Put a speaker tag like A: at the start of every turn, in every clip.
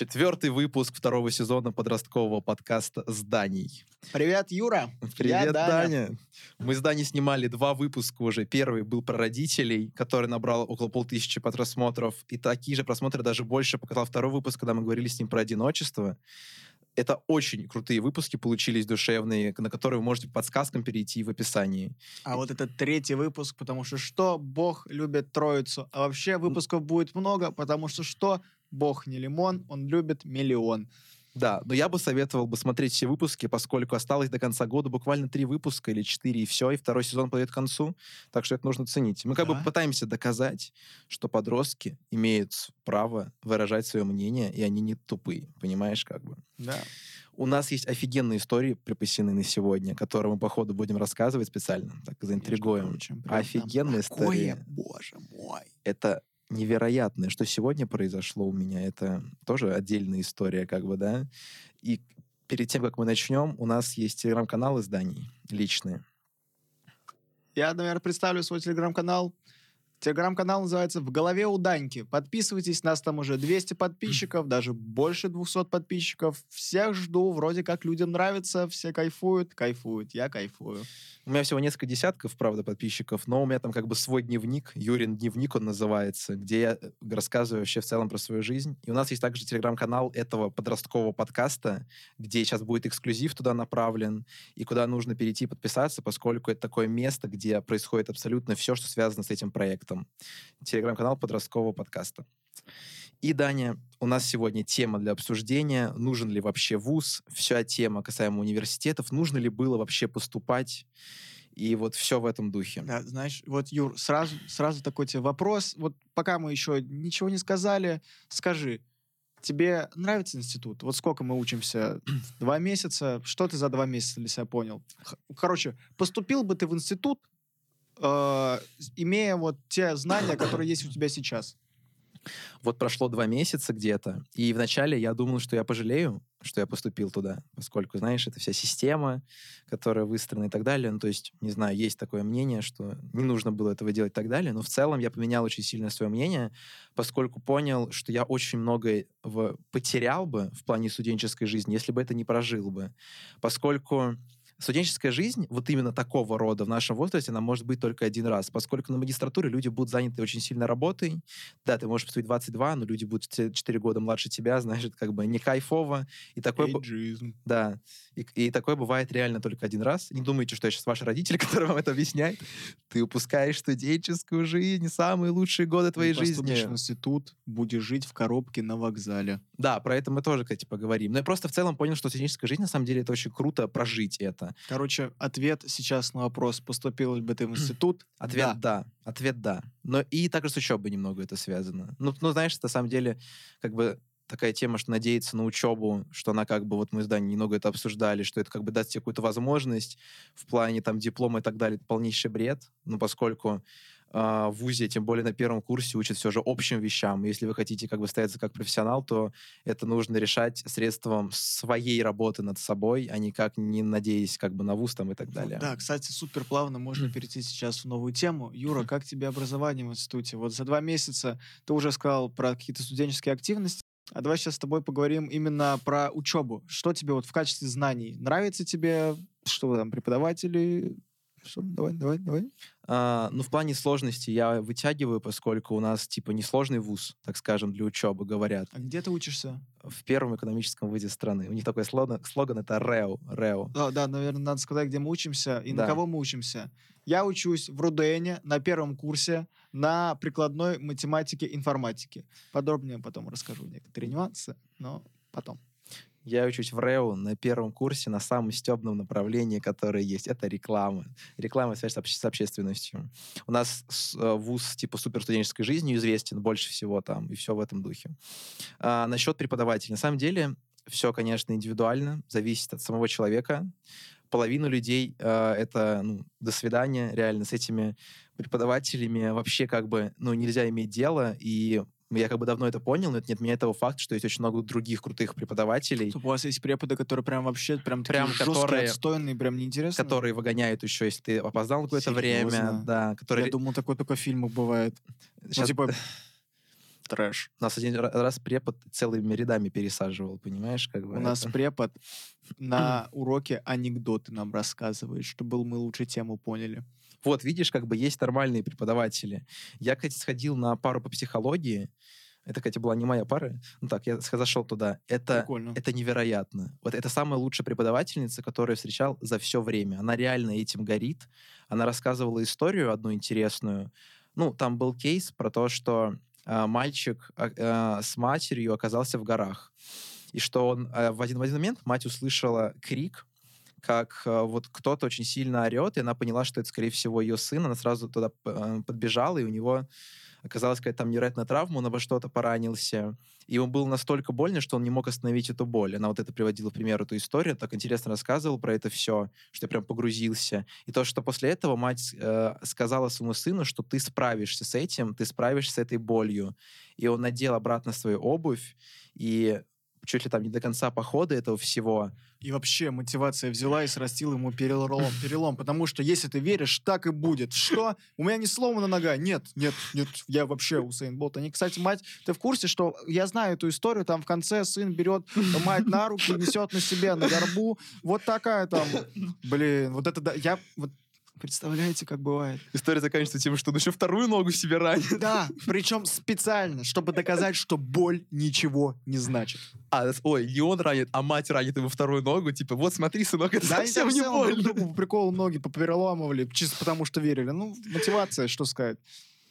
A: Четвертый выпуск второго сезона подросткового подкаста «Зданий».
B: Привет, Юра.
A: Привет,
B: Я Даня.
A: Даня. Мы с Даней снимали два выпуска уже. Первый был про родителей, который набрал около полтысячи просмотров. И такие же просмотры даже больше показал второй выпуск, когда мы говорили с ним про одиночество. Это очень крутые выпуски получились, душевные, на которые вы можете по подсказкам перейти в описании.
B: А вот это третий выпуск, потому что что? Бог любит троицу. А вообще выпусков будет много, потому что что? Бог не лимон, он любит миллион.
A: Да, но я бы советовал бы смотреть все выпуски, поскольку осталось до конца года буквально три выпуска или четыре, и все, и второй сезон подойдет к концу, так что это нужно ценить. Мы как
B: Да.
A: бы пытаемся доказать, что подростки имеют право выражать свое мнение, и они не тупые, понимаешь, как бы.
B: Да.
A: У нас есть офигенные истории, припасены на сегодня, которые мы, по ходу, будем рассказывать специально, так заинтригуем.
B: Прочим, прям
A: Офигенная
B: там такое,
A: история.
B: боже мой.
A: Это невероятное, что сегодня произошло у меня. Это тоже отдельная история, как бы, да. И перед тем, как мы начнем, у нас есть телеграм-канал изданий личные.
B: Я, наверное, представлю свой телеграм-канал. Телеграм-канал называется «В голове у Даньки». Подписывайтесь, нас там уже 200 подписчиков, даже больше 200 подписчиков. Всех жду, вроде как людям нравится, все кайфуют, кайфуют, я кайфую.
A: У меня всего несколько десятков, правда, подписчиков, но у меня там как бы свой дневник, Юрин дневник он называется, где я э, рассказываю вообще в целом про свою жизнь. И у нас есть также телеграм-канал этого подросткового подкаста, где сейчас будет эксклюзив туда направлен, и куда нужно перейти подписаться, поскольку это такое место, где происходит абсолютно все, что связано с этим проектом. Телеграм-канал подросткового подкаста. И, Даня, у нас сегодня тема для обсуждения. Нужен ли вообще вуз? Вся тема касаемо университетов. Нужно ли было вообще поступать? И вот все в этом духе.
B: Да, знаешь, вот, Юр, сразу, сразу такой тебе вопрос. Вот пока мы еще ничего не сказали, скажи, тебе нравится институт? Вот сколько мы учимся? Два месяца? Что ты за два месяца для себя понял? Короче, поступил бы ты в институт, э, имея вот те знания, которые есть у тебя сейчас?
A: Вот прошло два месяца где-то, и вначале я думал, что я пожалею, что я поступил туда, поскольку, знаешь, это вся система, которая выстроена и так далее. Ну, то есть, не знаю, есть такое мнение, что не нужно было этого делать и так далее, но в целом я поменял очень сильно свое мнение, поскольку понял, что я очень многое потерял бы в плане студенческой жизни, если бы это не прожил бы. Поскольку студенческая жизнь, вот именно такого рода в нашем возрасте, она может быть только один раз, поскольку на магистратуре люди будут заняты очень сильно работой. Да, ты можешь поступить 22, но люди будут 4 года младше тебя, это как бы не кайфово. И такой,
B: Эйджизм.
A: да, и, и такое бывает реально только один раз. Не думайте, что я сейчас ваш родитель, который вам это объясняет. Ты упускаешь студенческую жизнь, самые лучшие годы твоей
B: Ты
A: жизни.
B: в институт, будешь жить в коробке на вокзале.
A: Да, про это мы тоже, кстати, поговорим. Но я просто в целом понял, что студенческая жизнь, на самом деле, это очень круто прожить это.
B: Короче, ответ сейчас на вопрос, поступил ли бы ты в институт?
A: Ответ да. Ответ да. Но и также с учебой немного это связано. Ну, ну, знаешь, на самом деле как бы такая тема, что надеяться на учебу, что она как бы, вот мы с Даней немного это обсуждали, что это как бы даст тебе какую-то возможность в плане там диплома и так далее, это полнейший бред, ну, поскольку в ВУЗе, тем более на первом курсе, учат все же общим вещам. И Если вы хотите как бы стояться как профессионал, то это нужно решать средством своей работы над собой, а никак не надеясь как бы на ВУЗ там и так далее.
B: Да, кстати, супер плавно можно перейти сейчас в новую тему. Юра, как тебе образование в институте? Вот за два месяца ты уже сказал про какие-то студенческие активности, а давай сейчас с тобой поговорим именно про учебу. Что тебе вот в качестве знаний? Нравится тебе? Что там, преподаватели? Что? Давай, давай, давай.
A: А, ну, в плане сложности я вытягиваю, поскольку у нас, типа, несложный вуз, так скажем, для учебы, говорят.
B: А где ты учишься?
A: В первом экономическом вузе страны. У них такой слоган, слоган это РЭО. РЭО.
B: Да, да, наверное, надо сказать, где мы учимся и
A: Да.
B: на кого мы учимся. Я учусь в РУДНе на первом курсе на прикладной математике информатике. Подробнее потом расскажу некоторые нюансы, но потом.
A: Я учусь в РЭО на первом курсе на самом стебном направлении, которое есть. Это реклама. Реклама связь с, обще- с общественностью. У нас э, вуз типа суперстуденческой жизнью известен больше всего там, и все в этом духе. А, насчет преподавателей. На самом деле, все, конечно, индивидуально, зависит от самого человека. Половину людей э, это ну, до свидания, реально, с этими преподавателями вообще как бы ну, нельзя иметь дело, и я как бы давно это понял, но это не отменяет того факта, что есть очень много других крутых преподавателей,
B: У вас есть преподы, которые прям вообще прям такие
A: Прям
B: жесткие,
A: которые-
B: отстойные, прям неинтересно?
A: которые выгоняют еще, если ты опоздал какое-то время, да, которые...
B: Я думал, такое только в фильмах бывает.
A: Щас-
B: Ну, типа, трэш.
A: Нас один ра- раз препод целыми рядами пересаживал, понимаешь? Как бы
B: У нас
A: это-
B: препод на уроке анекдоты нам рассказывает, чтобы мы лучше тему поняли.
A: Вот, видишь, как бы есть нормальные преподаватели. Я, кстати, сходил на пару по психологии. Это, кстати, была не моя пара. Ну так, я зашел туда. Это,
B: Прикольно.
A: это невероятно. Вот это самая лучшая преподавательница, которую я встречал за все время. Она реально этим горит. Она рассказывала историю одну интересную. Ну, там был кейс про то, что а, мальчик а, с матерью оказался в горах. И что он а, в, один, в один момент мать услышала крик, как а, вот кто-то очень сильно орет, и она поняла, что это, скорее всего, ее сын. Она сразу туда а, подбежала, и у него оказалась какая-то там невероятная травма, он обо что-то поранился. И ему было настолько больно, что он не мог остановить эту боль. Она вот это приводила в пример, эту историю, так интересно рассказывал про это все, что я прям погрузился. И то, что после этого мать э, сказала своему сыну, что ты справишься с этим, ты справишься с этой болью. И он надел обратно свою обувь, и чуть ли там не до конца похода этого всего,
B: И вообще мотивация взяла и срастила ему перелом, перелом. Потому что если ты веришь, так и будет. Что? У меня не сломана нога. Нет, нет, нет. Я вообще Усейн Болт. Они, кстати, мать, ты в курсе, что я знаю эту историю, там в конце сын берет мать на руки, несет на себе на горбу. Вот такая там. Блин, вот это да. Я вот Представляете, как бывает?
A: история заканчивается тем, что он еще вторую ногу себе ранит.
B: Да, причем специально, чтобы доказать, что боль ничего не значит.
A: А, ой, не он ранит, а мать ранит ему вторую ногу. Типа, вот смотри, сынок, это
B: Да,
A: совсем не
B: друг
A: больно.
B: другу по приколу ноги попереламывали, чисто потому что верили. Ну, мотивация, что сказать.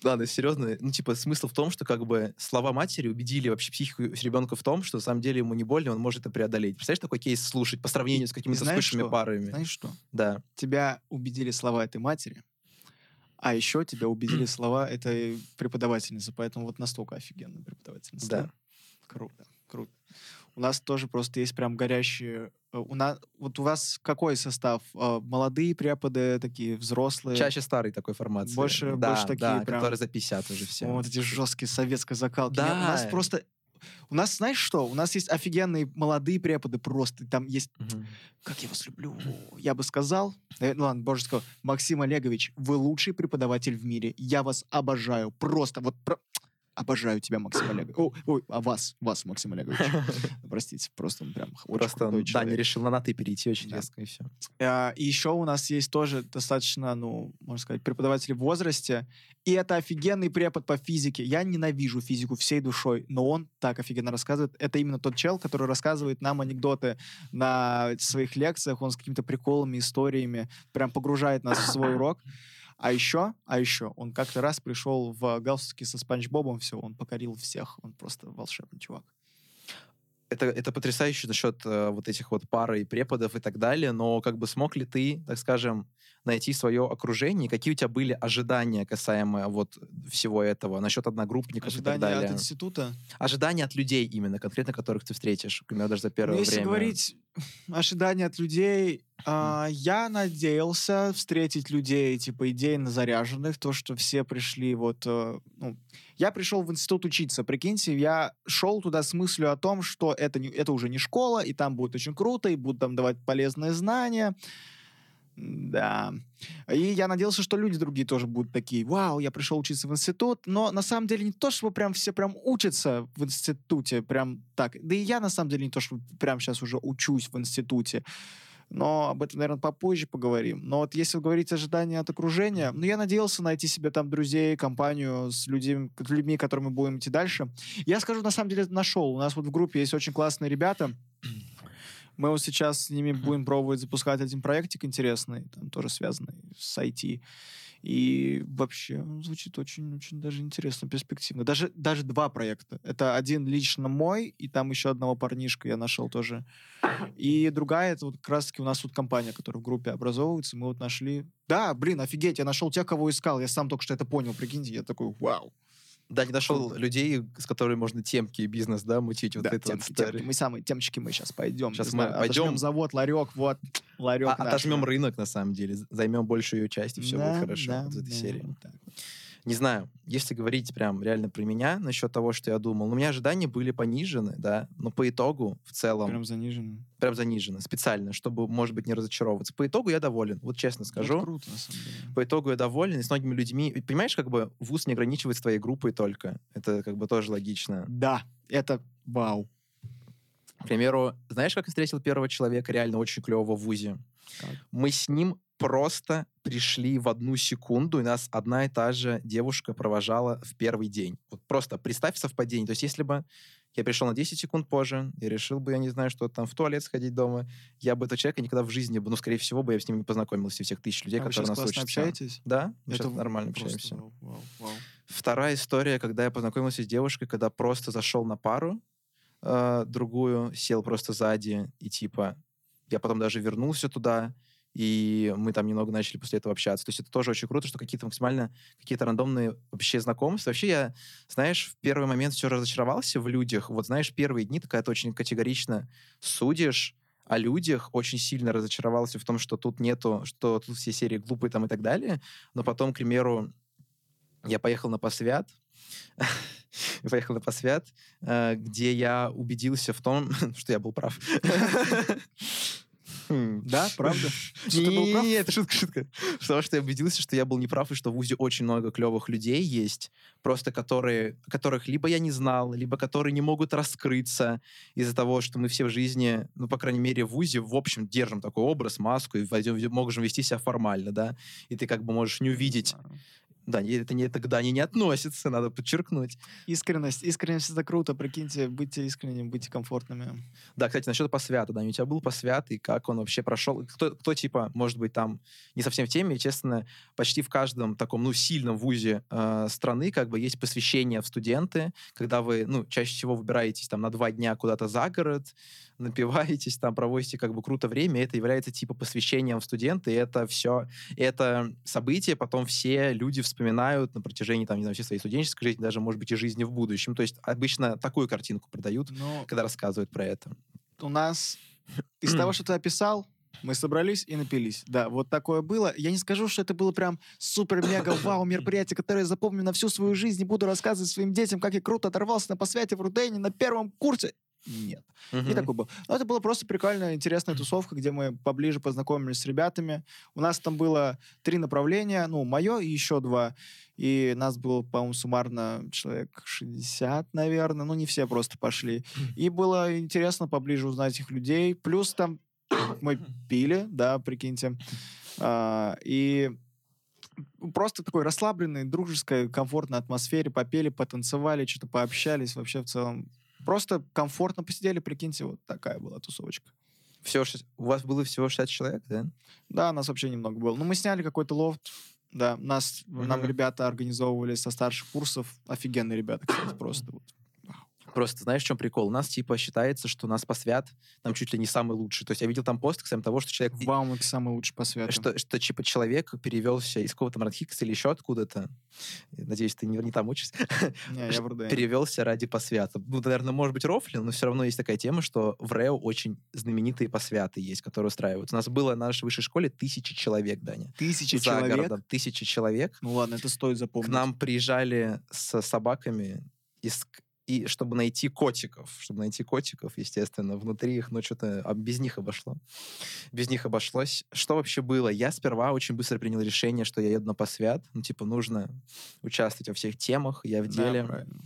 A: Ладно, серьезно, ну, типа, смысл в том, что, как бы, слова матери убедили вообще психику ребенка в том, что, на самом деле, ему не больно, он может это преодолеть. Представляешь, такой кейс слушать по сравнению с какими-то скучными
B: что?
A: парами?
B: Знаешь что?
A: Да.
B: Тебя убедили слова этой матери, а еще тебя убедили слова этой преподавательницы. Поэтому вот настолько офигенная преподавательница.
A: Да.
B: Круто. У нас тоже просто есть прям горящие... э, У нас, вот у вас какой состав? Э, Молодые преподы, такие взрослые?
A: Чаще старый такой формации.
B: Больше-
A: да,
B: больше такие
A: да,
B: прям-
A: которые за 50 уже все.
B: Вот эти жесткие советской закалки. Не, У нас
A: Да.
B: просто... У нас, знаешь что? У нас есть офигенные молодые преподы просто. Там есть...
A: Мгм.
B: Как я вас люблю. Я бы сказал... э, ну ладно, боже, сказал. Максим Олегович, вы лучший преподаватель в мире. Я вас обожаю. Просто вот... про- Обожаю тебя, Максим Олегович. О, ой, а вас, вас, Максим Олегович. Простите, просто он прям очень
A: Просто он,
B: крутой
A: да, не
B: человек.
A: решил на «на ты» перейти очень резко, и все.
B: А, И еще у нас есть тоже достаточно, ну, можно сказать, преподаватели в возрасте. И это офигенный препод по физике. Я ненавижу физику всей душой, но он так офигенно рассказывает. Это именно тот чел, который рассказывает нам анекдоты на своих лекциях. Он с какими-то приколами, историями прям погружает нас в свой урок. А еще, а еще, он как-то раз пришел в галстуке со Спанч Бобом, все, он покорил всех. Он просто волшебный чувак.
A: Это, это потрясающе насчет э, вот этих вот пары и преподов и так далее, но как бы смог ли ты, так скажем, найти свое окружение? Какие у тебя были ожидания касаемо вот всего этого, насчет одногруппников и так
B: Ожидания
A: далее?
B: от института.
A: Ожидания от людей именно, конкретно которых ты встретишь, к примеру, даже за первое
B: Ну, если
A: время.
B: говорить ожидания от людей, а, я надеялся встретить людей, типа, идейно заряженных, то, что все пришли вот... э, ну, я пришел в институт учиться, прикиньте, я шел туда с мыслью о том, что это, не, это уже не школа, и там будет очень круто, и будут там давать полезные знания. Да. И я надеялся, что люди другие тоже будут такие, вау, я пришел учиться в институт, но на самом деле не то, чтобы прям все прям учатся в институте, прям так. Да и я на самом деле не то, что прям сейчас уже учусь в институте. Но об этом, наверное, попозже поговорим. Но вот если говорить ожидания от окружения, ну, я надеялся найти себе там друзей, компанию с людьми, людьми, которыми будем идти дальше. Я скажу, на самом деле, нашел. У нас вот в группе есть очень классные ребята. Мы вот сейчас с ними будем пробовать запускать один проектик интересный, там тоже связанный с IT. И вообще он звучит очень-очень даже интересно, перспективно. Даже, даже два проекта. Это один лично мой, и там еще одного парнишка я нашел тоже. И другая, это вот как раз-таки у нас тут компания, которая в группе образовывается. Мы вот нашли... Да, блин, офигеть, я нашел тех, кого искал. Я сам только что это понял, прикиньте. Я такой, вау.
A: Да, не нашел людей, с которыми можно темки и бизнес, да, мутить вот
B: да,
A: это вот
B: темки,
A: история.
B: темки. Мы самые темчики, мы сейчас пойдем. Не
A: мы
B: знаю,
A: пойдем.
B: отожмем завод, ларек, вот, ларек
A: А-
B: наш,
A: отожмем рынок, на самом деле, займем большую ее часть, и все
B: Да,
A: будет хорошо
B: да,
A: вот в этой
B: да,
A: серии.
B: вот так вот.
A: Не знаю, если говорить прям реально про меня насчет того, что я думал, ну, у меня ожидания были понижены, да, но по итогу в целом...
B: Прям занижены.
A: Прям занижены, специально, чтобы, может быть, не разочаровываться. По итогу я доволен, вот честно скажу.
B: Это круто, на самом деле.
A: По итогу я доволен, и с многими людьми... Понимаешь, как бы вуз не ограничивается твоей группой только. Это как бы тоже логично.
B: Да, это вау.
A: К примеру, знаешь, как я встретил первого человека реально очень клевого в ВУЗе?
B: Как?
A: Мы с ним просто пришли в одну секунду, и нас одна и та же девушка провожала в первый день. Вот просто представь совпадение. То есть если бы я пришел на 10 секунд позже, и решил бы, я не знаю, что там, в туалет сходить дома, я бы этого человека никогда в жизни бы, ну, скорее всего, бы я с ним не познакомился, всех тысяч людей,
B: А
A: которые нас учатся.
B: общаетесь?
A: Да, мы
B: Это
A: сейчас нормально
B: просто
A: общаемся.
B: вау, вау, вау.
A: Вторая история, когда я познакомился с девушкой, когда просто зашел на пару э, другую, сел просто сзади, и типа я потом даже вернулся туда, и мы там немного начали после этого общаться. То есть это тоже очень круто, что какие-то максимально какие-то рандомные вообще знакомства. Вообще я, знаешь, в первый момент все разочаровался в людях. Вот знаешь, первые дни ты очень категорично судишь о людях, очень сильно разочаровался в том, что тут нету, что тут все серии глупые там и так далее. Но потом, к примеру, я поехал на посвят, поехал на посвят, э, где я убедился в том, что я был прав.
B: Да, правда?
A: Не, это шутка, шутка. Потому что я убедился, что я был неправ, и что в ВУЗе очень много клевых людей есть, просто которые, которых либо я не знал, либо которые не могут раскрыться из-за того, что мы все в жизни, ну, по крайней мере, в ВУЗе, в общем, держим такой образ, маску, и можем вести себя формально, да, и ты как бы можешь не увидеть. Да, это не, это к Дане не относится, надо подчеркнуть.
B: Искренность. Искренность — это круто. Прикиньте, будьте искренними, будьте комфортными.
A: Да, кстати, насчет посвята, да, у тебя был посвят, и как он вообще прошел? Кто, кто, типа, может быть, там не совсем в теме, естественно, почти в каждом таком, ну, сильном вузе э, страны как бы есть посвящение в студенты, когда вы, ну, чаще всего выбираетесь там на два дня куда-то за город, напиваетесь, там проводите как бы круто время, это является типа посвящением в студенты, и это все, это событие потом все люди вспоминают на протяжении там, не знаю, всей своей студенческой жизни, даже, может быть, и жизни в будущем. То есть обычно такую картинку продают,
B: Но
A: когда рассказывают про это.
B: у нас из того, что ты описал, мы собрались и напились. Да, вот такое было. Я не скажу, что это было прям супер-мега-вау мероприятие, которое я запомню на всю свою жизнь и буду рассказывать своим детям, как я круто оторвался на посвяте в Рудене на первом курсе. Нет, не
A: Мгм.
B: такой был. Но это была просто прикольная, интересная тусовка, где мы поближе познакомились с ребятами. У нас там было три направления, ну, мое и еще два. И нас было, по-моему, суммарно человек 60, наверное. Ну, не все просто пошли. И было интересно поближе узнать их людей. Плюс там мы пили, да, прикиньте. А, и просто такой расслабленной, дружеской, комфортной атмосфере попели, потанцевали, что-то пообщались. Вообще в целом просто комфортно посидели, прикиньте, вот такая была тусовочка.
A: Всего шесть- у вас было всего 60 человек, да?
B: Да, нас вообще немного было. Ну, мы сняли какой-то лофт, да, нас, нам
A: Мгм.
B: ребята организовывали со старших курсов. Офигенные ребята, кстати, просто. Вот.
A: Просто знаешь, в чем прикол? У нас типа считается, что нас посвят там чуть ли не самый лучший. То есть я видел там пост касаемо того, что человек...
B: Вам это самый лучший по свету.
A: Что, что типа человек перевелся из какого-то Мрадхикса или еще откуда-то. Надеюсь, ты не, не там учишься.
B: Не, я в Рудене.
A: перевелся ради посвята. Ну, наверное, может быть, рофлин, но все равно есть такая тема, что в РЭО очень знаменитые посвяты есть, которые устраиваются. У нас было на нашей высшей школе тысячи человек, Даня.
B: Тысячи
A: За
B: человек.
A: городом. Тысячи человек.
B: Ну ладно, это стоит
A: К
B: запомнить.
A: нам приезжали с собаками из и чтобы найти котиков, чтобы найти котиков, естественно, внутри их, но что-то а без них обошло. Без них обошлось. Что вообще было? Я сперва очень быстро принял решение, что я еду на посвят. Ну, типа, нужно участвовать во всех темах. Я в
B: Да,
A: деле.
B: правильно.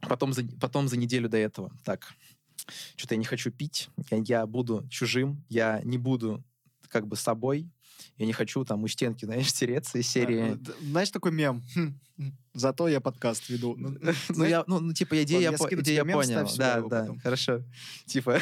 A: Потом за, потом за неделю до этого. Так, что-то я не хочу пить, я, я буду чужим, я не буду как бы собой, я не хочу там у стенки, знаешь, тереться из серии...
B: Знаешь такой мем? Зато я подкаст веду. Ну,
A: Ну, я, ну, ну, типа,
B: Ладно,
A: я, понял. Да, да, хорошо. Типа,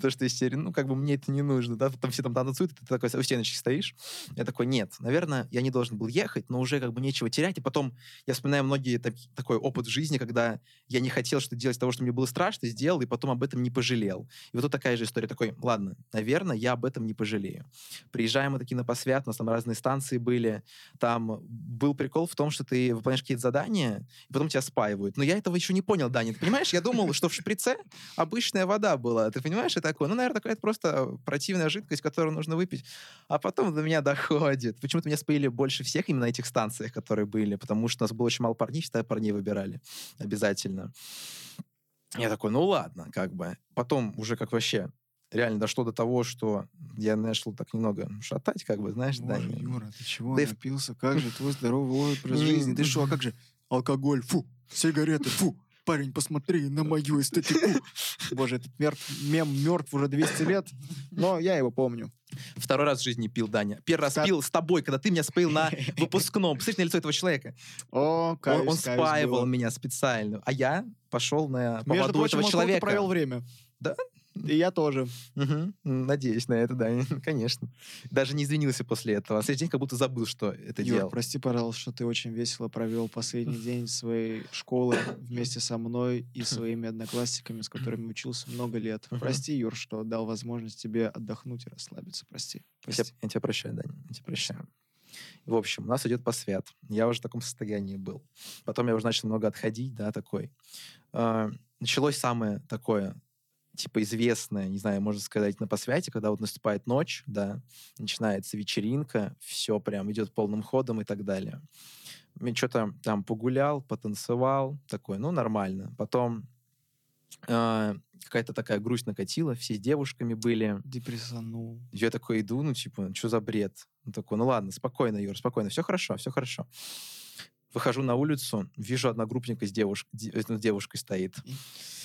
A: то, что из серии, ну, как бы мне это не нужно, да, там все там танцуют, ты такой у стеночки стоишь. Я такой, нет, наверное, я не должен был ехать, но уже как бы нечего терять. И потом я вспоминаю многие так- такой опыт в жизни, когда я не хотел что-то делать того, что мне было страшно, сделал, и потом об этом не пожалел. И вот тут такая же история. Такой, ладно, наверное, я об этом не пожалею. Приезжаем мы такие на посвят, у нас там разные станции были. Там был прикол в том, что ты выполняешь какие-то задания, и потом тебя спаивают. Но я этого еще не понял, Даня. Ты понимаешь, я думал, что в шприце обычная вода была. Ты понимаешь? Понимаешь, и такой, ну, наверное, такая это просто противная жидкость, которую нужно выпить. А потом до меня доходит. Почему-то меня споили больше всех именно на этих станциях, которые были, потому что у нас было очень мало парней, всегда парней выбирали обязательно. Я такой, ну ладно, как бы. Потом уже как вообще реально дошло до того, что я начал так немного шатать, как бы, знаешь,
B: Боже,
A: да.
B: Юра, ты чего
A: Да и
B: напился? Как же твой здоровый образ жизни? Ты что, а как же алкоголь? Фу, сигареты, фу. Парень, посмотри на мою эстетику. Боже, этот мер- мем мертв уже 200 лет, но я его помню.
A: Второй раз в жизни пил, Даня. Первый раз пил с тобой, когда ты меня споил на выпускном. Посмотри на лицо этого человека.
B: О,
A: Он,
B: каюсь,
A: он
B: каюсь,
A: спаивал меня специально. А я пошел на
B: Между
A: поводу
B: прочим,
A: этого
B: он круто
A: человека.
B: провел время.
A: Да?
B: И я тоже.
A: Мгм. Надеюсь на это, да, конечно. Даже не извинился после этого. А следующий день как будто забыл, что это
B: Юр,
A: делал.
B: прости, пожалуйста, что ты очень весело провел последний день своей школы вместе со мной и своими одноклассниками, с которыми учился много лет. Прости, Юр, что дал возможность тебе отдохнуть и расслабиться. Прости.
A: Я, тебя-
B: Прости.
A: я тебя прощаю, Даня, я тебя прощаю. В общем, у нас идет посвят. Я уже в таком состоянии был. Потом я уже начал много отходить, да, такой. А, началось самое такое, типа, известное, не знаю, можно сказать, на посвяте, когда вот наступает ночь, да, начинается вечеринка, все прям идет полным ходом и так далее. Что-то там погулял, потанцевал, такой, ну, нормально. Потом а, какая-то такая грусть накатила, все с девушками были.
B: Депрессанул.
A: Я такой иду, ну, типа, что за бред? Он такой, ну ладно, спокойно, Юр, спокойно, все хорошо, все хорошо. Выхожу на улицу, вижу одногруппника с девуш- де- э, ну, девушкой стоит.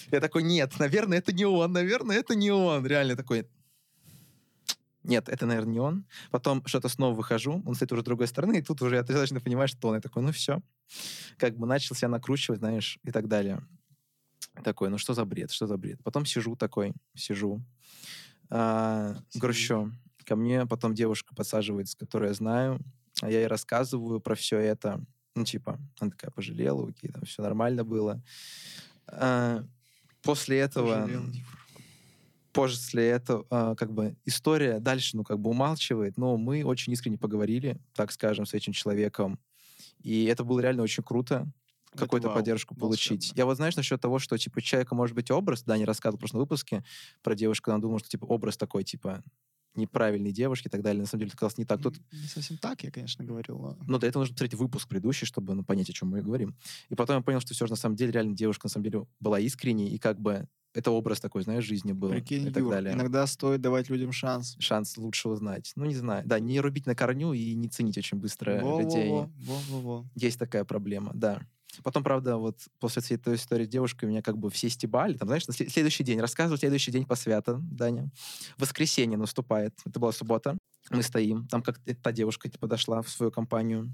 A: Я такой, нет, наверное, это не он, наверное, это не он. Реально такой, нет, это, наверное, не он. Потом что-то снова выхожу, он стоит уже с другой стороны, и тут уже я точно понимаю, что он. Я такой, ну все. Как бы начал себя накручивать, знаешь, и так далее. Такой, ну что за бред, что за бред. Потом сижу такой, сижу, а, грущу. Ко мне потом девушка подсаживается, которую я знаю, а я ей рассказываю про все это. Ну, типа, она такая пожалела, окей, там все нормально было. А, после этого
B: Юр.
A: после этого, а, как бы, история дальше, ну, как бы умалчивает, но мы очень искренне поговорили, так скажем, с этим человеком. И это было реально очень круто, какую-то поддержку получить.
B: волшебно.
A: Я вот, знаешь, насчет того, что, типа, человека может быть образ, да, не рассказывал в прошлом выпуске про девушку, она думала, что, типа, образ такой, типа, неправильной девушки и так далее. На самом деле, это оказалось не так. Тут
B: Не совсем так, я, конечно, говорил, но...
A: но для этого нужно посмотреть выпуск предыдущий, чтобы ну, понять, о чем мы говорим. И потом я понял, что все же на самом деле реально девушка на самом деле была искренней, и как бы это образ такой, знаешь, жизни был
B: Прикинь,
A: и так
B: Юр,
A: далее.
B: иногда стоит давать людям шанс.
A: Шанс лучше узнать. Ну, не знаю. Да, не рубить на корню и не ценить очень быстро людей.
B: Во-во-во, во-во-во.
A: Есть такая проблема, да. Потом, правда, вот после всей этой истории с девушкой меня как бы все стебали. Там, знаешь, на след- следующий день, рассказывал следующий день по свято, Даня. Воскресенье наступает. Это была суббота. Мы стоим. Там как та девушка типа, подошла в свою компанию.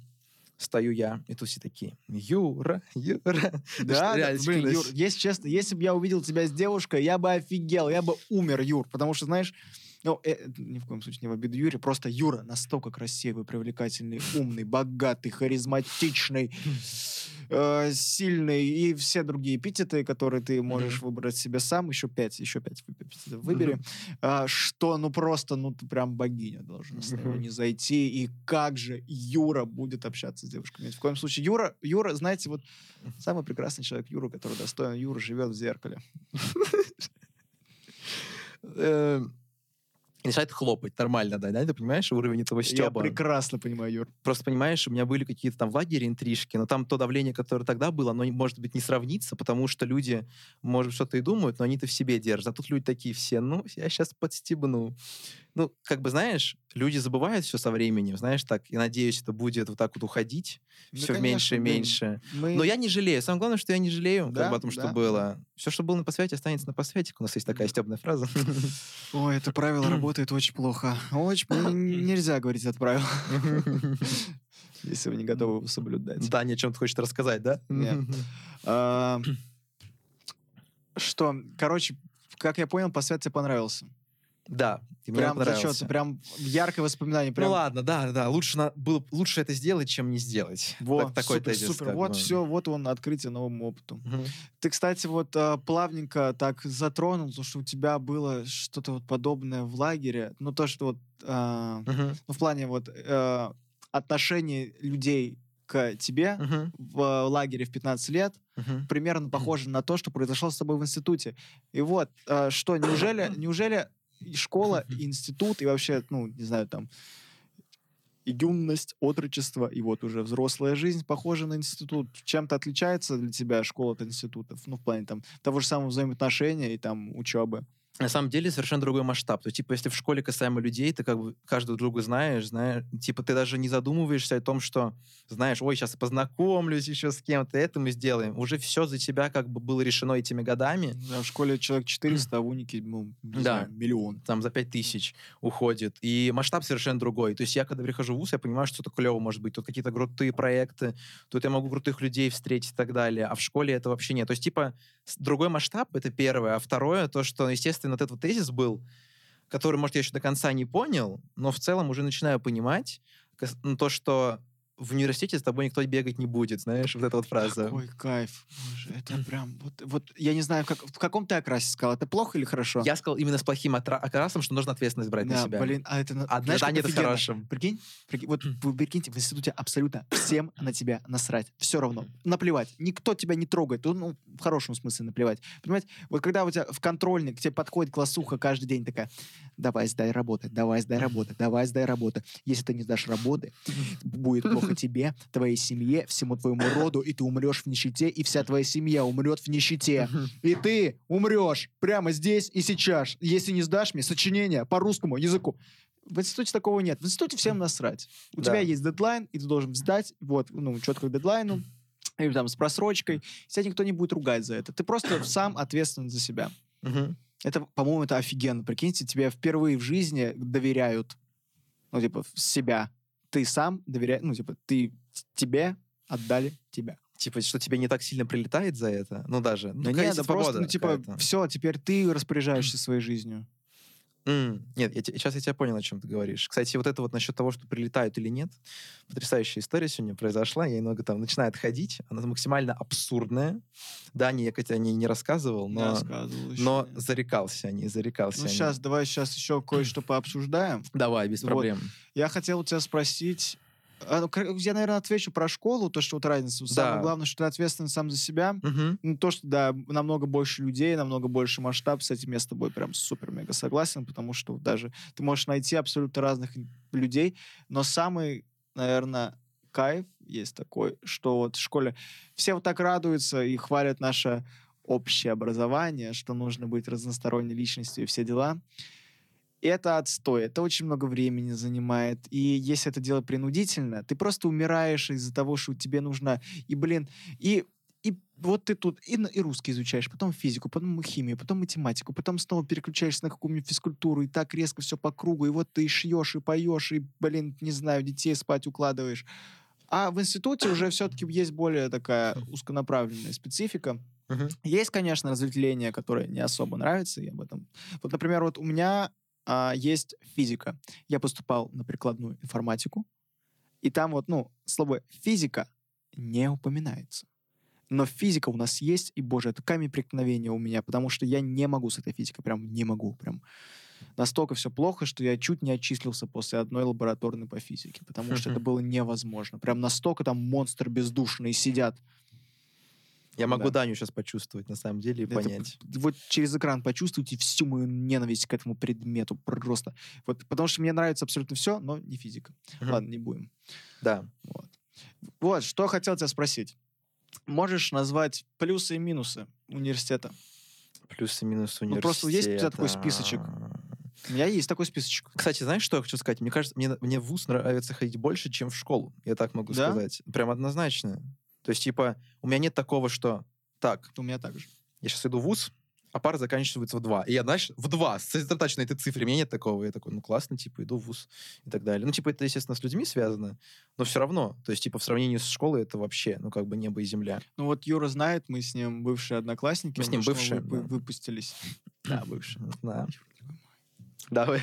A: Стою я, и тут все такие, Юра, Юра.
B: Да, да, блин. Юр, если честно, если бы я увидел тебя с девушкой, я бы офигел, я бы умер, Юр, потому что, знаешь, ну, э, ни в коем случае не в обиду Юре, просто Юра настолько красивый, привлекательный, умный, богатый, харизматичный, э, сильный и все другие эпитеты, которые ты можешь выбрать себе сам, еще пять, еще пять выбери, а, что, ну, просто, ну, ты прям богиня должна с
A: Мгм.
B: не зайти, и как же Юра будет общаться с девушками. Ни в коем случае. Юра, Юра, знаете, вот Самый прекрасный человек Юра, который достоин Юра, живет в зеркале.
A: И начинает хлопать нормально, да, да, ты понимаешь, уровень этого
B: Я
A: стеба.
B: прекрасно понимаю, Юр.
A: Просто понимаешь, у меня были какие-то там в лагере интрижки, но там то давление, которое тогда было, оно, может быть, не сравнится, потому что люди, может, что-то и думают, но они-то в себе держат. А тут люди такие все, ну, я сейчас подстебну. Ну, как бы, знаешь, люди забывают все со временем, знаешь, так, и надеюсь, это будет вот так вот уходить
B: Ну,
A: все
B: конечно,
A: меньше и меньше.
B: Мы...
A: Но я не жалею. Самое главное, что я не жалею как
B: Да,
A: бы, о том, что
B: да,
A: было. Все, что было на посвяте, останется на посвяте. У нас есть такая стебная фраза.
B: Ой, это правило работает очень плохо. Очень... Нельзя говорить это правило, если вы не готовы его соблюдать.
A: Даня о чем-то хочет рассказать, да?
B: Нет. Что, короче, как я понял, посвят тебе понравился.
A: Да, и мне
B: Прям зачет,
A: понравился.
B: прям яркое воспоминание. Прям...
A: Ну ладно, да, да, лучше, на- было, лучше это сделать, чем не сделать.
B: Во,
A: Так- такой
B: супер,
A: тезис,
B: супер. Вот
A: бы.
B: все, вот он, открытие новому опыту.
A: Мгм.
B: Ты, кстати, вот а, плавненько так затронул, то, что у тебя было что-то вот подобное в лагере. Ну, то, что вот, а,
A: Мгм.
B: ну, в плане вот э, отношений людей к тебе
A: Мгм,
B: в э, лагере в 15 лет,
A: мгм.
B: примерно похоже на то, что произошло с тобой в институте. И вот, э, что, неужели, неужели и школа, и институт, и вообще, ну, не знаю, там, и юность, отрочество, и вот уже взрослая жизнь похожа на институт. Чем-то отличается для тебя школа от институтов? Ну, в плане там того же самого взаимоотношения и там учебы.
A: На самом деле совершенно другой масштаб. То есть, типа, если в школе касаемо людей, ты как бы каждого друга знаешь, знаешь, типа, ты даже не задумываешься о том, что, знаешь, ой, сейчас познакомлюсь еще с кем-то, это мы сделаем. Уже все за тебя как бы было решено этими годами.
B: Да, в школе человек 400, а в унике, ну, не
A: Да.
B: знаю, миллион.
A: там за 5 тысяч уходит. И масштаб совершенно другой. То есть я, когда прихожу в ВУЗ, я понимаю, что это клево может быть. Тут какие-то крутые проекты, тут я могу крутых людей встретить и так далее. А в школе это вообще нет. То есть, типа, другой масштаб — это первое. А второе, то, что, естественно, вот этот вот тезис был, который, может, я еще до конца не понял, но в целом уже начинаю понимать, ну, то, что в университете с тобой никто бегать не будет, знаешь, вот эта вот фраза.
B: Какой кайф. Боже, это прям... Вот, вот я не знаю, как, в каком ты окрасе сказал. Это плохо или хорошо?
A: Я сказал именно с плохим окрасом, что нужно ответственность брать на
B: Да,
A: себя.
B: блин, а это... на-
A: А
B: знаешь, как
A: задание это хорошим.
B: Прикинь, прикинь, вот вы прикиньте, в институте абсолютно всем на тебя насрать. Все равно. Наплевать. Никто тебя не трогает. Ну, в хорошем смысле наплевать. Понимаете, вот когда у тебя в контрольный к тебе подходит классуха каждый день такая, давай сдай работы, давай сдай работы, давай сдай работы. Если ты не сдашь работы, будет плохо тебе, твоей семье, всему твоему роду, и ты умрешь в нищете, и вся твоя семья умрет в нищете. И ты умрешь прямо здесь и сейчас, если не сдашь мне сочинение по русскому языку. В институте такого нет. В институте всем насрать. У
A: Да.
B: тебя есть дедлайн, и ты должен сдать, вот, ну, четко к дедлайну, или там с просрочкой. Тебя никто не будет ругать за это. Ты просто сам ответственен за себя.
A: Мгм.
B: Это, по-моему, это офигенно. Прикиньте, тебе впервые в жизни доверяют, ну, типа, себя. Ты сам доверяешь, ну, типа, ты тебе отдали тебя.
A: Типа, что тебе не так сильно прилетает за это? Ну, даже. Ну, какая
B: нет, да просто, ну, типа, все, теперь ты распоряжаешься своей жизнью.
A: М, Нет, я, сейчас я тебя понял, о чем ты говоришь. Кстати, вот это вот насчет того, что прилетают или нет, потрясающая история сегодня произошла. Я немного там начинаю отходить. Она максимально абсурдная. Да, не, я хоть о ней не рассказывал, но,
B: Рассказывал
A: но
B: нет.
A: зарекался о ней, зарекался
B: Ну, сейчас, давай сейчас еще кое-что пообсуждаем.
A: Давай, без
B: Вот.
A: проблем.
B: Я хотел у тебя спросить... а, ну, Я, наверное, отвечу про школу, то, что вот разница. Самое
A: Да.
B: главное, что ты ответственен сам за себя. Ну, то, что, да, намного больше людей, намного больше масштаб, с этим я с тобой прям супер-мега согласен, потому что даже ты можешь найти абсолютно разных людей, но самый, наверное, кайф есть такой, что вот в школе все вот так радуются и хвалят наше общее образование, что нужно быть разносторонней личностью и все дела. Это отстой, это очень много времени занимает. И если это дело принудительно, ты просто умираешь из-за того, что тебе нужно... И, блин, и и вот ты тут и, и русский изучаешь, потом физику, потом химию, потом математику, потом снова переключаешься на какую-нибудь физкультуру, и так резко все по кругу, и вот ты и шьешь, и поешь, и, блин, не знаю, детей спать укладываешь. А в институте уже все-таки есть более такая узконаправленная специфика.
A: Мгм.
B: Есть, конечно, разветвления, которые не особо нравятся, и об этом. Вот, например, вот у меня а, есть физика. Я поступал на прикладную информатику, и там вот, ну, слово физика не упоминается. Но физика у нас есть, и, боже, это камень преткновения у меня, потому что я не могу с этой физикой, прям не могу, прям настолько все плохо, что я чуть не отчислился после одной лабораторной по физике, потому что это было невозможно. Прям настолько там монстры бездушные сидят.
A: Я могу
B: Да.
A: Даню сейчас почувствовать, на самом деле, и
B: Это
A: понять.
B: вот через экран почувствуйте всю мою ненависть к этому предмету просто. Вот, потому что мне нравится абсолютно все, но не физика.
A: Мгм.
B: Ладно, не будем.
A: Да.
B: Вот. вот, что хотел тебя спросить. Можешь назвать плюсы и минусы университета?
A: Плюсы и минусы
B: Ну,
A: университета.
B: просто есть у тебя такой списочек? У меня есть такой списочек.
A: Кстати, знаешь, что я хочу сказать? Мне кажется, мне, мне в ВУЗ нравится ходить больше, чем в школу. Я так могу
B: Да?
A: сказать. Прям однозначно. То есть, типа, у меня нет такого, что так,
B: У меня также.
A: я сейчас иду в ВУЗ, а пара заканчивается в два. И я, знаешь, в два, сосредоточен на этой цифре. У меня нет такого. Я такой, ну классно, типа, иду в ВУЗ и так далее. Ну, типа, это, естественно, с людьми связано, но все равно. То есть, типа, в сравнении с школой это вообще, ну, как бы небо и земля.
B: Ну вот Юра знает, мы с ним бывшие одноклассники.
A: Мы с ним бывшие,
B: вы-
A: да.
B: выпустились. Да, бывшие.
A: Да. Давай.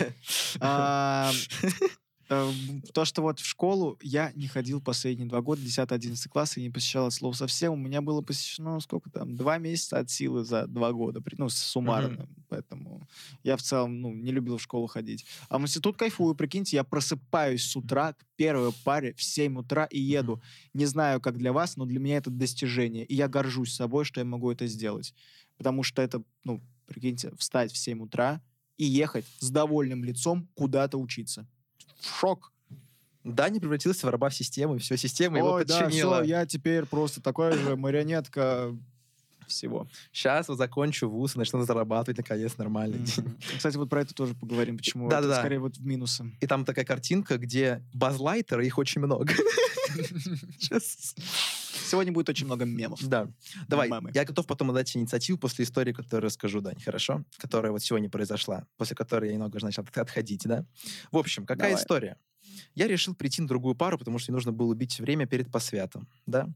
B: А, Э, То, что вот в школу я не ходил последние два года, 10-11 класс, и не посещал это слово совсем. У меня было посещено, сколько там, два месяца от силы за два года, ну, суммарно. Поэтому я в целом, ну, не любил в школу ходить. А в институт кайфую, прикиньте, я просыпаюсь с утра к первой паре в 7 утра и еду. Не знаю, как для вас, но для меня это достижение. И я горжусь собой, что я могу это сделать. Потому что это, ну, прикиньте, встать в 7 утра и ехать с довольным лицом куда-то учиться. Шок.
A: Даня превратился в раба системы, все, система его
B: Ой, да,
A: подчинила.
B: все, я теперь просто такая же марионетка всего.
A: Сейчас вот закончу вуз и начну зарабатывать наконец нормально.
B: Мгм. Кстати, вот про это тоже поговорим, почему это
A: Да-да-да.
B: скорее вот в минусы.
A: И там такая картинка, где базлайтеры, их очень много. Сейчас.
B: Сегодня будет очень много мемов.
A: Да. Давай,
B: Мемы.
A: я готов потом отдать инициативу после истории, которую расскажу, Дань, хорошо? Которая вот сегодня произошла, после которой я немного начал от- отходить, да? В общем, какая
B: Давай.
A: история? Я решил прийти на другую пару, потому что мне нужно было убить время перед посвятом, да?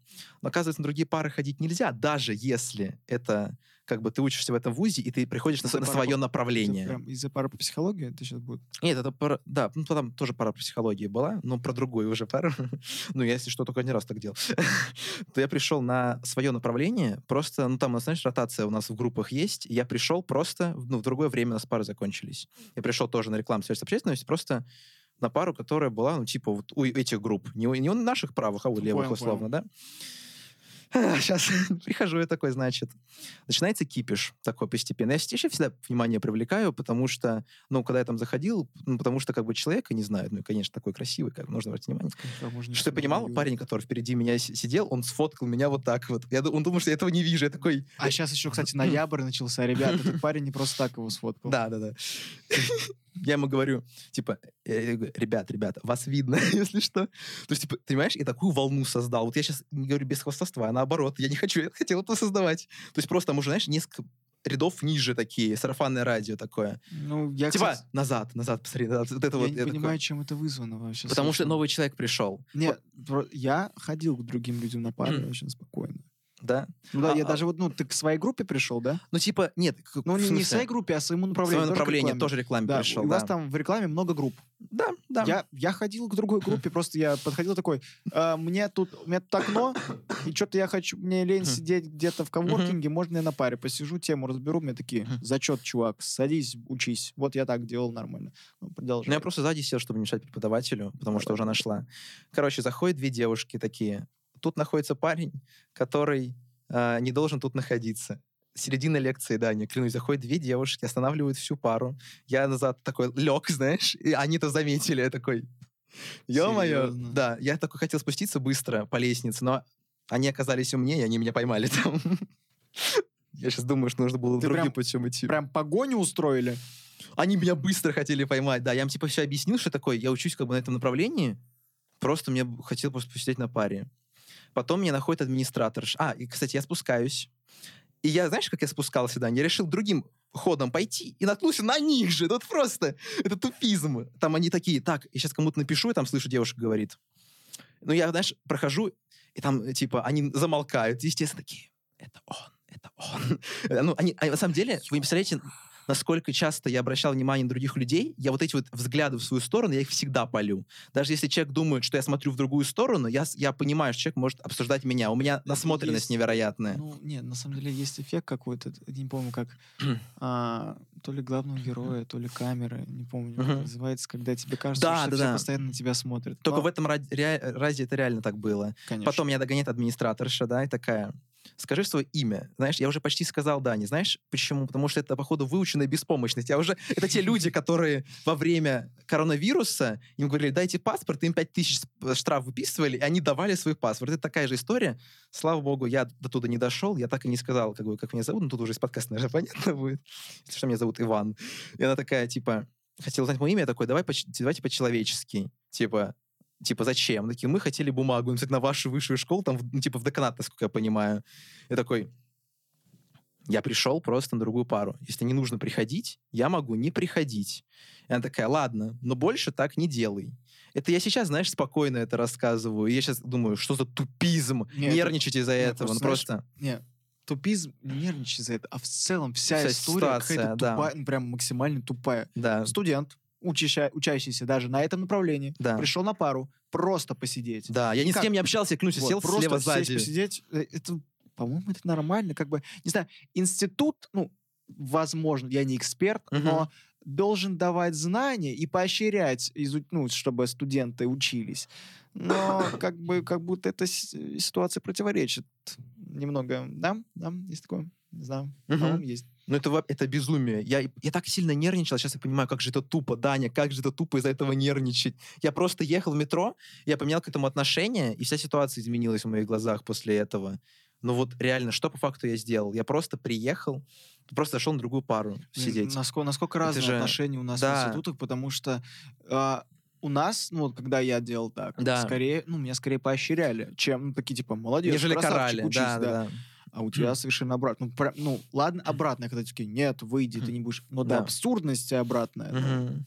A: Но, оказывается, на другие пары ходить нельзя, даже если это, как бы, ты учишься в этом вузе, и ты приходишь на, на свое
B: по-
A: направление.
B: Это прям из-за пары по психологии это сейчас будет?
A: Нет, это пара... Да, ну, там тоже пара психологии была, но про другую уже пару. ну, я, если что, только один раз так делал. То я пришел на свое направление, просто, ну, там, знаешь, ротация у нас в группах есть, я пришел просто, ну, в другое время у нас пары закончились. Я пришел тоже на рекламу связь с общественностью, просто на пару, которая была, ну, типа, вот у этих групп. Не у, не у наших правых, а у
B: Ну,
A: левых,
B: понял,
A: условно, да? Сейчас прихожу я такой, значит. Начинается кипиш такой постепенно. Я еще всегда внимание привлекаю, потому что, ну, когда я там заходил, ну, потому что как бы человека не знаю, ну, и, конечно, такой красивый, как нужно обратить внимание. Что я понимал,
B: говорю.
A: парень, который впереди меня си- сидел, он сфоткал меня вот так вот. Я, он думал, что я этого не вижу. Я такой...
B: А сейчас еще, кстати, ноябрь начался, ребята. Этот парень не просто так его сфоткал.
A: Да, да, да. Я ему говорю, типа, э, ребят, ребята, вас видно, если что. То есть, типа, ты понимаешь, я такую волну создал. Вот я сейчас не говорю без хвастовства, а наоборот, я не хочу, я хотел это создавать. То есть просто уже, знаешь, несколько рядов ниже такие, сарафанное радио такое.
B: Ну, я,
A: типа,
B: кстати,
A: назад, назад, посмотри, назад. Вот это
B: я
A: вот.
B: не
A: я такой,
B: понимаю, чем это вызвано вообще.
A: Потому что
B: совершенно.
A: новый человек пришел,
B: Нет, про- я ходил к другим людям на пары
A: Мгм.
B: очень спокойно.
A: Да?
B: Ну да,
A: А-
B: я
A: а-
B: даже вот, ну, ты к своей группе пришел, да?
A: Ну, типа, нет. к-
B: Ну, не, не своей группе, а своему направлению.
A: свое
B: тоже к
A: направление
B: рекламе.
A: тоже рекламе
B: Да,
A: пришел,
B: у вас
A: да.
B: там в рекламе много групп.
A: Да, да.
B: Я, я ходил к другой группе, просто я подходил такой, «А, мне тут, у меня тут окно, и что-то я хочу, мне лень сидеть где-то в коворкинге, можно я на паре посижу, тему разберу, мне такие, зачет, чувак, садись, учись. Вот я так делал нормально. Ну, продолжай.
A: Ну, я просто сзади сел, чтобы не мешать преподавателю, потому что уже нашла. Короче, заходят две девушки такие. Тут находится парень, который а, не должен тут находиться. Середина лекции, да, не клянусь, заходят две девушки, останавливают всю пару. Я назад такой лег, знаешь, и они-то заметили, я такой, ё-моё. Да, я такой хотел спуститься быстро по лестнице, но они оказались умнее, и они меня поймали там. Я сейчас думаю, что нужно было
B: Ты
A: другим путем идти.
B: Прям погоню устроили?
A: Они меня быстро хотели поймать, да. Я им типа все объяснил, что такое. Я учусь как бы на этом направлении. Просто мне хотел просто посидеть на паре. Потом меня находит администратор. А, и, кстати, я спускаюсь. И я, знаешь, как я спускался, да? Я решил другим ходом пойти и наткнулся на них же. Тут просто это тупизм. Там они такие, так, я сейчас кому-то напишу, и там слышу, девушка говорит. Ну, я, знаешь, прохожу, и там, типа, они замолкают. Естественно, такие, это он, это он. Ну, они, а на самом деле, вы не представляете, насколько часто я обращал внимание на других людей, я вот эти вот взгляды в свою сторону, я их всегда полю. Даже если человек думает, что я смотрю в другую сторону, я, я понимаю, что человек может обсуждать меня. У меня насмотренность
B: есть.
A: невероятная.
B: Ну, нет, на самом деле есть эффект какой-то, не помню как, а, то ли главного героя, то ли камеры, не помню, как называется, когда тебе кажется,
A: Да,
B: что
A: да,
B: все
A: да.
B: постоянно на тебя смотрят.
A: Только
B: Но,
A: в этом ради, ре- разе это реально так было.
B: конечно.
A: Потом меня догоняет администраторша, да, и такая, скажи свое имя. Знаешь, я уже почти сказал да, не знаешь почему? Потому что это, походу, выученная беспомощность. Я уже... Это те люди, которые во время коронавируса им говорили, дайте паспорт, им 5 тысяч сп- штраф выписывали, и они давали свой паспорт. Это такая же история. Слава богу, я до туда не дошел, я так и не сказал, как, бы, как меня зовут, ну тут уже из подкаста, наверное, понятно будет, что меня зовут Иван. И она такая, типа, хотела знать мое имя, я такой, давай, давайте по-человечески. Типа, типа, зачем? Такие, мы хотели бумагу написать на вашу высшую школу, там, ну, типа, в деканат, насколько я понимаю. Я такой, я пришел просто на другую пару. Если не нужно приходить, я могу не приходить. И она такая, ладно, но больше так не делай. Это я сейчас, знаешь, спокойно это рассказываю. И я сейчас думаю, что за тупизм?
B: Не, это-
A: Нервничать из-за
B: не,
A: этого.
B: просто,
A: Ну,
B: знаешь,
A: просто...
B: Не, тупизм, не нервничай за это, а в целом вся,
A: Вся
B: история
A: ситуация,
B: какая-то
A: да.
B: тупая, ну, прям максимально тупая.
A: Да.
B: Студент, учаща- учащийся даже на этом направлении,
A: Да.
B: пришел на пару, просто посидеть.
A: Да, я ни с
B: Никак.
A: кем не общался, я клянусь,
B: Вот,
A: сел
B: просто
A: слева
B: сесть,
A: сзади.
B: посидеть, э, это, по-моему, это нормально. Как бы, не знаю, институт, ну, возможно, я не эксперт,
A: Мгм.
B: но должен давать знания и поощрять, изу- ну, чтобы студенты учились. Но как бы, как будто эта с- ситуация противоречит немного, да? Да, есть такое? Не знаю.
A: Мгм.
B: По-моему, есть.
A: Ну, это, это безумие. Я, я так сильно нервничал, сейчас я понимаю, как же это тупо, Даня, как же это тупо из-за этого нервничать. Я просто ехал в метро, я поменял к этому отношение, и вся ситуация изменилась в моих глазах после этого. Ну вот реально, что по факту я сделал? Я просто приехал, просто зашел на другую пару сидеть.
B: Насколько, насколько
A: Это
B: разные
A: же-
B: отношения у нас
A: да.
B: в институтах, потому что а, у нас, ну, вот когда я делал так,
A: Да.
B: скорее, ну, меня скорее поощряли, чем ну, такие, типа, молодец,
A: Нежели
B: красавчик,
A: карали.
B: учись,
A: да, да, да.
B: А у тебя совершенно обратно. Ну, пра- ну, ладно, обратное, когда такие, нет, выйди, ты не будешь. Но до
A: Да.
B: абсурдности обратное. ну,
A: Мгм.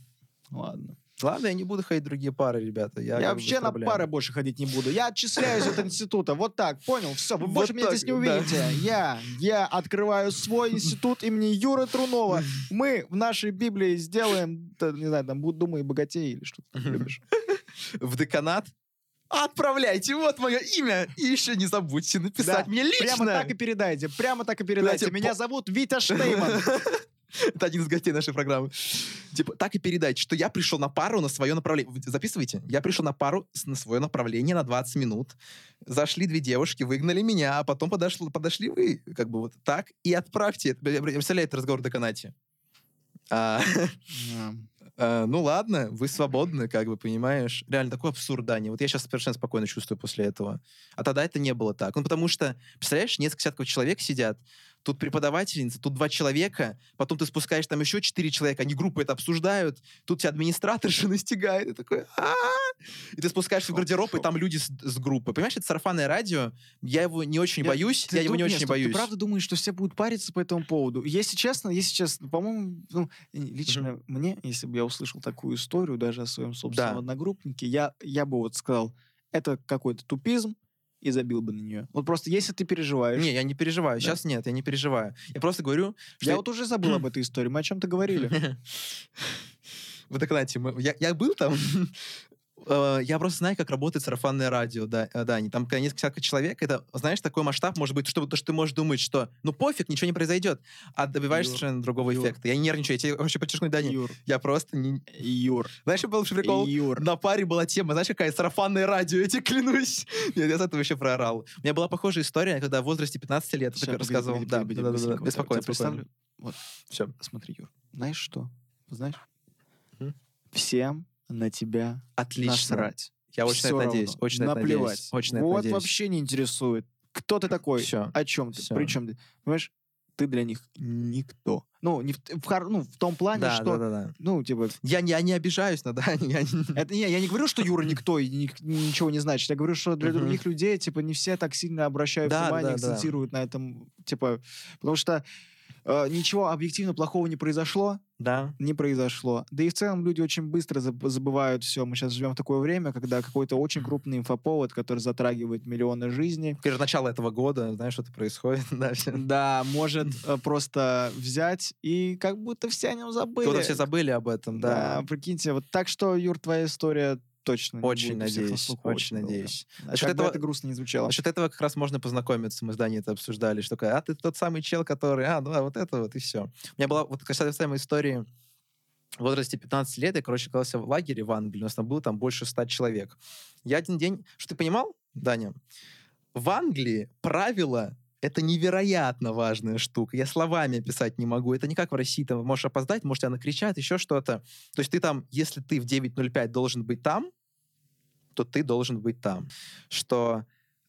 B: Ладно.
A: Ладно, я не буду ходить в другие пары, ребята. Я,
B: Я, вообще на пары больше ходить не буду. Я отчисляюсь от института. Вот так, понял? Все, вы больше меня здесь не увидите. Я, я открываю свой институт имени Юры Трунова. Мы в нашей Библии сделаем, не знаю, там, «Будь, думай, богатей» или что ты там любишь.
A: В деканат отправляйте, вот мое имя. И еще не забудьте написать
B: Да,
A: мне лично.
B: Прямо так и передайте, прямо так и передайте.
A: Знаете,
B: Меня
A: по-
B: зовут Витя Штейман.
A: Это один из гостей нашей программы. Типа, так и передайте, что я пришел на пару на свое направление. Записывайте. Я пришел на пару на свое направление на 20 минут. Зашли две девушки, выгнали меня, а потом подошло, подошли вы. Как бы вот так. И отправьте. это. Я представляю этот разговор в деканате. А,
B: Да.
A: А, ну ладно, вы свободны, как бы, понимаешь? Реально, такой абсурд, Даня. Вот я сейчас совершенно спокойно чувствую после этого. А тогда это не было так. Ну, потому что, представляешь, несколько десятков человек сидят, тут преподавательница, тут два человека, потом ты спускаешь там еще четыре человека, они группы это обсуждают, тут тебя администраторша настигает, и такой И ты спускаешься в гардероб, и там люди с, группы. Понимаешь, это сарафанное радио, я его не очень боюсь, я его не очень боюсь.
B: Ты правда думаешь, что все будут париться по этому поводу? Если честно, если честно, по-моему, ну, лично мне, если бы я услышал такую историю даже о своем собственном одногруппнике, я бы вот сказал, это какой-то тупизм, и забил бы на нее. Вот просто если ты переживаешь...
A: Не, я не переживаю.
B: Да?
A: Сейчас нет, я не переживаю. Я просто говорю, что
B: я вот уже забыл об этой истории, мы о чем-то говорили.
A: В деканате. мы- Я, я был там. Э, Я просто знаю, как работает сарафанное радио, да, э, Дани. Там когда несколько человек, это, знаешь, такой масштаб может быть, что, то, что ты можешь думать, что ну пофиг, ничего не произойдет, а добиваешься
B: Юр,
A: совершенно другого
B: Юр.
A: эффекта. Я не нервничаю, я тебе хочу подчеркнуть, Дани,
B: Юр,
A: я просто не...
B: Юр,
A: Знаешь, был прикол?
B: Юр.
A: На паре была тема, знаешь, какая сарафанное радио, я тебе клянусь. Нет, я с этого еще проорал. У меня была похожая история, когда в возрасте 15 лет,
B: погоди,
A: рассказывал.
B: погоди,
A: да,
B: погоди,
A: да, да, да,
B: вот
A: беспокойно,
B: представлю. Вот,
A: Все.
B: смотри, Юр, знаешь что? Знаешь? Всем на тебя
A: Отлично.
B: насрать.
A: Я очень на
B: Всё
A: это надеюсь.
B: равно.
A: Очень на это
B: Наплевать.
A: надеюсь. Очень на это
B: вот
A: надеюсь.
B: вообще не интересует. Кто ты такой?
A: Всё.
B: О чем ты?
A: Всё.
B: При чем ты? Понимаешь? Ты для них никто. Ну, не в, в хор- ну, в том плане,
A: Да,
B: что...
A: да, да, да.
B: Ну, типа...
A: Я не, я не обижаюсь на Даню. я не-
B: Это не, я не говорю, что Юра никто и ни- ничего не значит. Я говорю, что для
A: Мгм.
B: других людей, типа, не все так сильно обращают
A: Да,
B: внимание,
A: да, да.
B: акцентируют на этом. Типа, потому что э, ничего объективно плохого не произошло,
A: Да.
B: не произошло. Да и в целом люди очень быстро заб- забывают все. Мы сейчас живем в такое время, когда какой-то очень крупный инфоповод, который затрагивает миллионы жизней,
A: Конечно, начало этого года, знаешь, что-то происходит. Да,
B: да, может э, просто взять и как будто все о нем забыли.
A: Кто-то все забыли об этом, да.
B: Да, прикиньте. Вот так что, Юр, твоя история точно
A: Очень
B: будет у всех
A: надеюсь,
B: на слуху
A: очень
B: долго.
A: надеюсь.
B: Да,
A: Насчет
B: как бы
A: этого-
B: это грустно не звучало.
A: Насчет этого как раз можно познакомиться. Мы с Даней это обсуждали, что а ты тот самый чел, который, а, да, вот это вот, и все. У меня была вот касаемо истории в возрасте 15 лет, я, короче, оказался в лагере в Англии, у нас там было там больше 100 человек. Я один день, что ты понимал, Даня, в Англии правила это невероятно важная штука. Я словами описать не могу. Это не как в России, там можешь опоздать, может, тебя накричат, еще что-то. То есть ты там, если ты в 9.05 должен быть там, то ты должен быть там. Что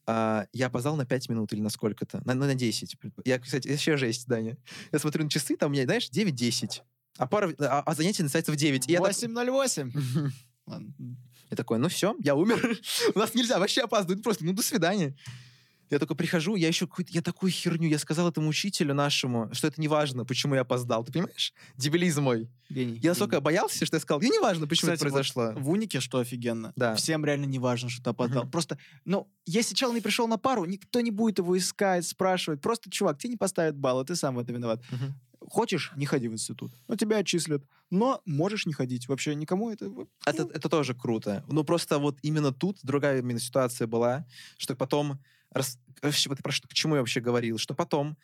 A: а, я опоздал на 5 минут или на сколько-то, на, на 10. Я, кстати, еще жесть, Даня. Я смотрю на часы, там у меня, знаешь, 9-10. А, пара, а, а занятие начинается в 9. И я так-
B: 808. Ладно.
A: я такой, ну все, я умер. У нас нельзя вообще опаздывать, просто, ну до свидания. Я только прихожу, я еще какую-то, я такую херню, я сказал этому учителю нашему, что это не важно, почему я опоздал, ты понимаешь? Дебилизм мой.
B: Гений.
A: Я настолько боялся, что я сказал, и не важно, почему
B: Кстати,
A: это
B: вот
A: произошло.
B: В унике, что офигенно.
A: Да.
B: Всем реально не важно, что ты опоздал.
A: Мгм.
B: Просто, ну, если чел не пришел на пару, никто не будет его искать, спрашивать. Просто, чувак, тебе не поставят балл, а ты сам в это виноват.
A: Мгм.
B: Хочешь, не ходи в институт. Но тебя отчислят. Но можешь не ходить. Вообще никому это... вот,
A: Это, это тоже круто. Ну, просто вот именно тут другая именно ситуация была, что потом... рас- про что, к чему я вообще говорил? Что потом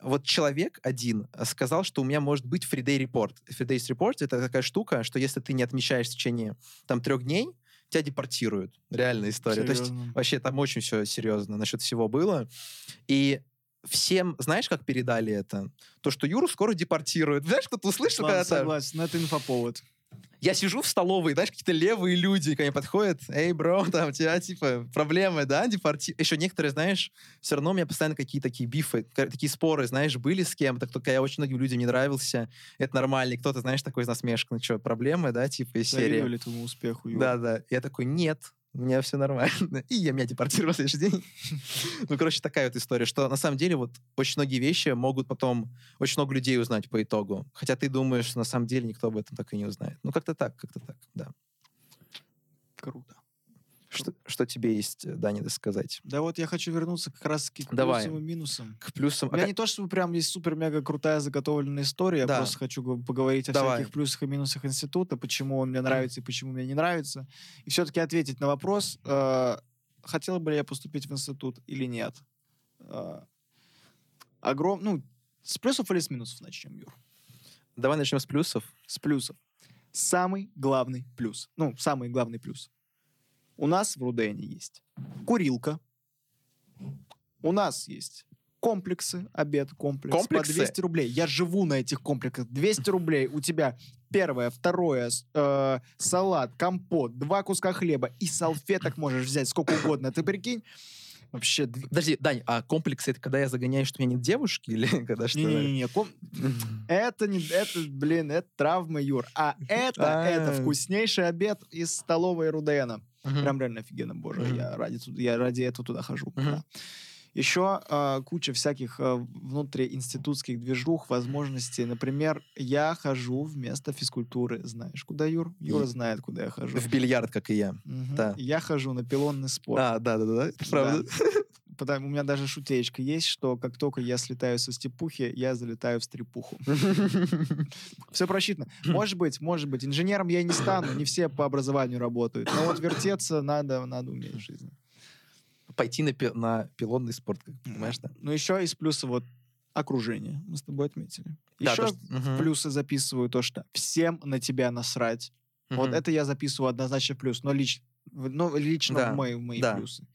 A: вот человек один э, сказал, что у меня может быть free day report. Free days report — это такая штука, что если ты не отмечаешь в течение там трех дней, тебя депортируют. Реальная история. То есть
B: Серьезно.
A: вообще там очень все серьезно насчет всего было. И всем, знаешь, как передали это? То, что Юру скоро депортируют. Знаешь, кто-то услышал когда-то?
B: согласен, но это инфоповод.
A: Я сижу в столовой, знаешь, какие-то левые люди ко мне подходят. Эй, бро, там у тебя, типа, проблемы, да, депорти... Еще некоторые, знаешь, все равно у меня постоянно какие-то такие бифы, такие споры, знаешь, были с кем-то, кто я очень многим людям не нравился. Это нормально. И кто-то, знаешь, такой с насмешкой, ну что, проблемы, да, типа, из серии.
B: Завидовали твоему успеху, Юра.
A: Да-да. Я такой, нет, у меня все нормально. И я меня депортировал в следующий день. Ну, короче, такая вот история, что на самом деле вот очень многие вещи могут потом очень много людей узнать по итогу. Хотя ты думаешь, на самом деле никто об этом так и не узнает. Ну, как-то так, как-то так, да.
B: Круто.
A: Что, что тебе есть, э, Даня, сказать?
B: Да вот я хочу вернуться как раз к
A: Давай.
B: плюсам и минусам.
A: К плюсам...
B: У
A: А
B: меня не то, чтобы прям есть супер-мега крутая заготовленная история, я
A: Да.
B: просто хочу го- поговорить о
A: Давай.
B: всяких плюсах и минусах института, почему он мне нравится и почему мне не нравится. И все-таки ответить на вопрос, э, хотел бы ли я поступить в институт или нет. Э, огром... Ну, с плюсов или с минусов начнем, Юр?
A: Давай начнем с плюсов.
B: С плюсов. Самый главный плюс. Ну, самый главный плюс. У нас в Рудене есть курилка. У нас есть комплексы, обед, комплекс
A: Комплексы?
B: по 200 рублей. Я живу на этих комплексах. 200 рублей у тебя первое, второе, э, салат, компот, два куска хлеба и салфеток можешь взять сколько угодно. Ты прикинь? Вообще,
A: Подожди, Дань, а комплексы это когда я загоняю, что у меня нет девушки? Или когда что?
B: Не-не-не, ком- это не, это, блин, это травма, Юр. А это, это
A: А.
B: вкуснейший обед из столовой Рудена. Прям реально офигенно, боже, я ради, я ради этого туда хожу. Да. Еще а, куча всяких а, внутриинститутских движух, возможностей. Например, я хожу вместо физкультуры. Знаешь, куда, Юр? Юра
A: И-
B: знает, куда я хожу.
A: В бильярд, как и я.
B: Мгм.
A: да.
B: Я хожу на пилонный спорт.
A: А, да-да-да, правда.
B: Потому, у меня даже шутеечка есть, что как только я слетаю со степухи, я залетаю в стрепуху. Все просчитано. Может быть, может быть. Инженером я не стану, не все по образованию работают. Но вот вертеться надо, надо уметь в жизни.
A: Пойти на, пи- на пилонный спорт, как понимаешь, да?
B: Ну, еще из плюса вот окружение. Мы с тобой отметили.
A: Да,
B: Еще
A: то, что- мгм.
B: плюсы записываю то, что всем на тебя насрать. Вот
A: Мгм.
B: это я записываю однозначно в плюс, но, лич, в- но лично
A: Да,
B: в мои, в мои
A: да.
B: плюсы.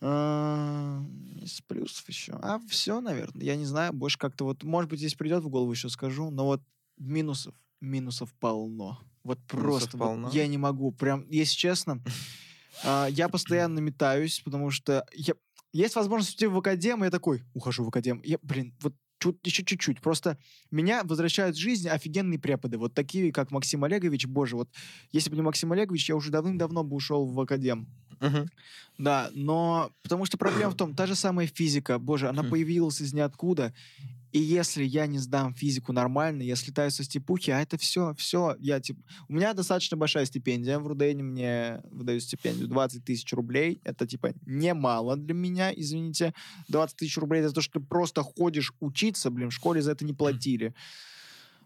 B: А, Из плюсов еще. А все, наверное. Я не знаю, больше как-то вот, может быть, здесь придет в голову, еще скажу, но вот минусов, минусов полно. Вот просто, вот
A: полно?
B: я не могу, прям, если честно, я постоянно метаюсь, потому что я, есть возможность уйти в академ, и я такой, ухожу в академ. Я, блин, вот чуть, еще чуть-чуть. Просто меня возвращают в жизнь офигенные преподы, вот такие, как Максим Олегович. Боже, вот если бы не Максим Олегович, я уже давным-давно бы ушел в академ.
A: Мгм.
B: Да, но потому что проблема в том, та же самая физика, боже, она
A: Мгм.
B: появилась из ниоткуда. И если я не сдам физику нормально, я слетаю со степухи, а это все, все, я типа... У меня достаточно большая стипендия, в Рудене мне выдают стипендию 20 тысяч рублей, это типа немало для меня, извините. 20 тысяч рублей за то, что ты просто ходишь учиться, блин, в школе за это не платили.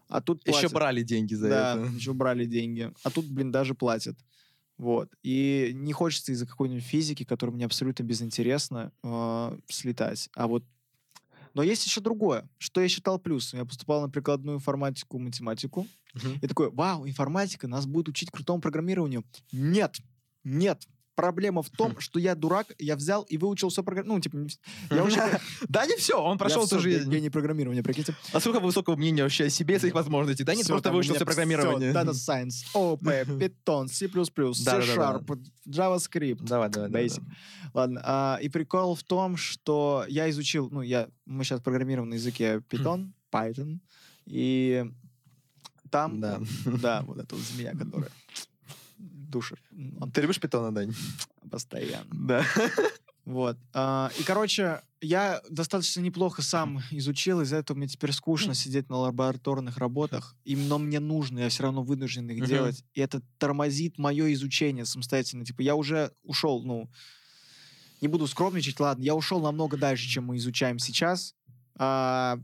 B: А тут
A: Еще
B: платят.
A: брали деньги за
B: да,
A: это.
B: еще брали деньги. А тут, блин, даже платят. Вот. И не хочется из-за какой-нибудь физики, которая мне абсолютно безинтересна, э, слетать. А вот... Но есть еще другое, что я считал плюсом. Я поступал на прикладную информатику, математику.
A: Мгм.
B: И такой, вау, информатика, нас будет учить крутому программированию. Нет, нет. Проблема в том,
A: Хм.
B: что я дурак, я взял и выучил все программирование. Ну, типа, я уже...
A: Да, не все, он прошел
B: я
A: всю жизнь.
B: гений программирования, прикиньте.
A: А сколько высокого мнения вообще о себе и своих возможностей? Да, не просто выучился
B: меня
A: программирование.
B: Data Science, OOP, Python, C++. C-Sharp, JavaScript.
A: Давай, давай.
B: Basic. Ладно. а, и прикол в том, что я изучил, ну, я, мы сейчас программируем на языке Python, Python, и там,
A: Да.
B: да, вот эта вот змея, которая душит
A: Ты любишь питона, Дань?
B: постоянно.
A: Да.
B: Вот. А, и, короче, я достаточно неплохо сам изучил, из-за этого мне теперь скучно сидеть на лабораторных работах, и, но мне нужно, я все равно вынужден их делать. И это тормозит мое изучение самостоятельно. Типа, я уже ушел, ну, не буду скромничать, ладно, я ушел намного дальше, чем мы изучаем сейчас. А,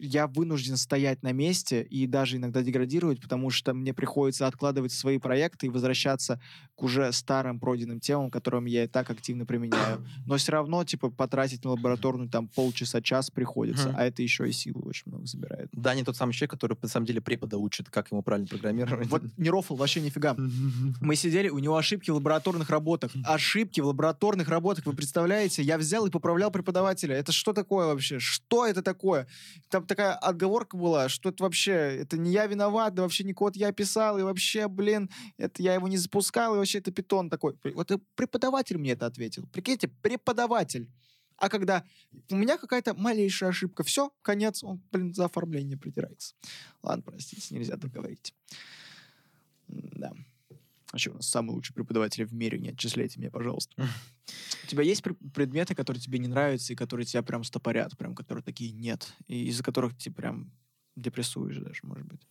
B: я вынужден стоять на месте и даже иногда деградировать, потому что мне приходится откладывать свои проекты и возвращаться к уже старым пройденным темам, которым я и так активно применяю. Но все равно, типа, потратить на лабораторную там полчаса-час приходится, а это еще и силы очень много забирает.
A: Даня тот самый человек, который, на самом деле, препода учит, как ему правильно программировать.
B: Вот не рофл, вообще нифига. Мы сидели, у него ошибки в лабораторных работах. Ошибки в лабораторных работах, вы представляете? Я взял и поправлял преподавателя. Это что такое вообще? Что это такое? Там такая отговорка была, что это вообще, это не я виноват, да вообще не код я писал, и вообще, блин, это я его не запускал, и вообще это питон такой. Вот и преподаватель мне это ответил. Прикиньте, преподаватель. А когда у меня какая-то малейшая ошибка, все, конец, он, блин, за оформление придирается. Ладно, простите, нельзя так говорить. Да. Что, у нас самые лучшие преподаватели в мире, не отчисляйте меня, пожалуйста. У тебя есть пр- предметы, которые тебе не нравятся и которые тебя прям стопорят, прям которые такие нет, и из-за которых ты прям депрессуешь даже, может быть?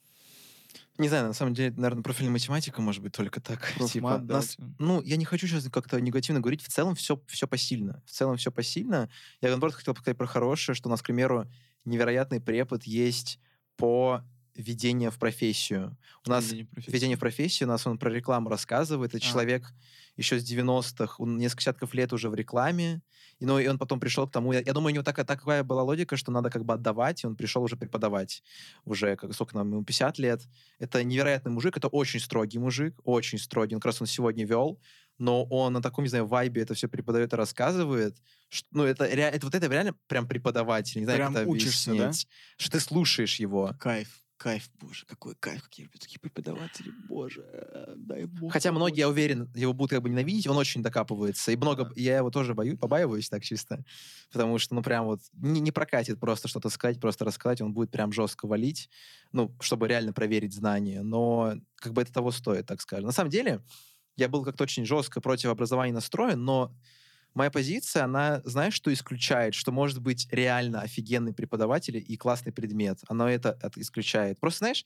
A: Не знаю, на самом деле, наверное, профильная математика может быть только так.
B: Профмат,
A: Типа, нас- ну, я не хочу сейчас как-то негативно говорить. В целом все, все посильно. В целом все посильно. Я, наоборот, хотел сказать про хорошее, что у нас, к примеру, невероятный препод есть по ведению в профессию. У нас
B: Введение в профессию.
A: введение в профессию, у нас он про рекламу рассказывает. Это
B: А.
A: человек еще с 90-х, он несколько десятков лет уже в рекламе. И, ну, и он потом пришел к тому, я, я думаю, у него такая, такая была логика, что надо как бы отдавать, и он пришел уже преподавать. Уже, как, сколько нам, ему 50 лет. Это невероятный мужик, это очень строгий мужик, очень строгий. Он как раз он сегодня вел, но он на таком, не знаю, вайбе это все преподает и рассказывает. Что, ну, это, это вот это реально прям преподаватель. Не знаю,
B: Прям
A: как это
B: учишься, да?
A: объяснить. Что ты слушаешь его.
B: Кайф, кайф, боже, какой кайф, какие люблю такие преподаватели, боже, э, дай бог.
A: Хотя многие, я уверен, его будут как бы ненавидеть, он очень докапывается. И много,
B: Да.
A: я его тоже боюсь, побаиваюсь так чисто. Потому что, ну, прям вот не, не прокатит просто что-то сказать, просто рассказать, он будет прям жестко валить, ну, чтобы реально проверить знания. Но как бы это того стоит, так скажем. На самом деле, я был как-то очень жестко против образования настроен, но моя позиция, она, знаешь, что исключает? Что может быть реально офигенный преподаватель и классный предмет. Оно это, это исключает. Просто, знаешь,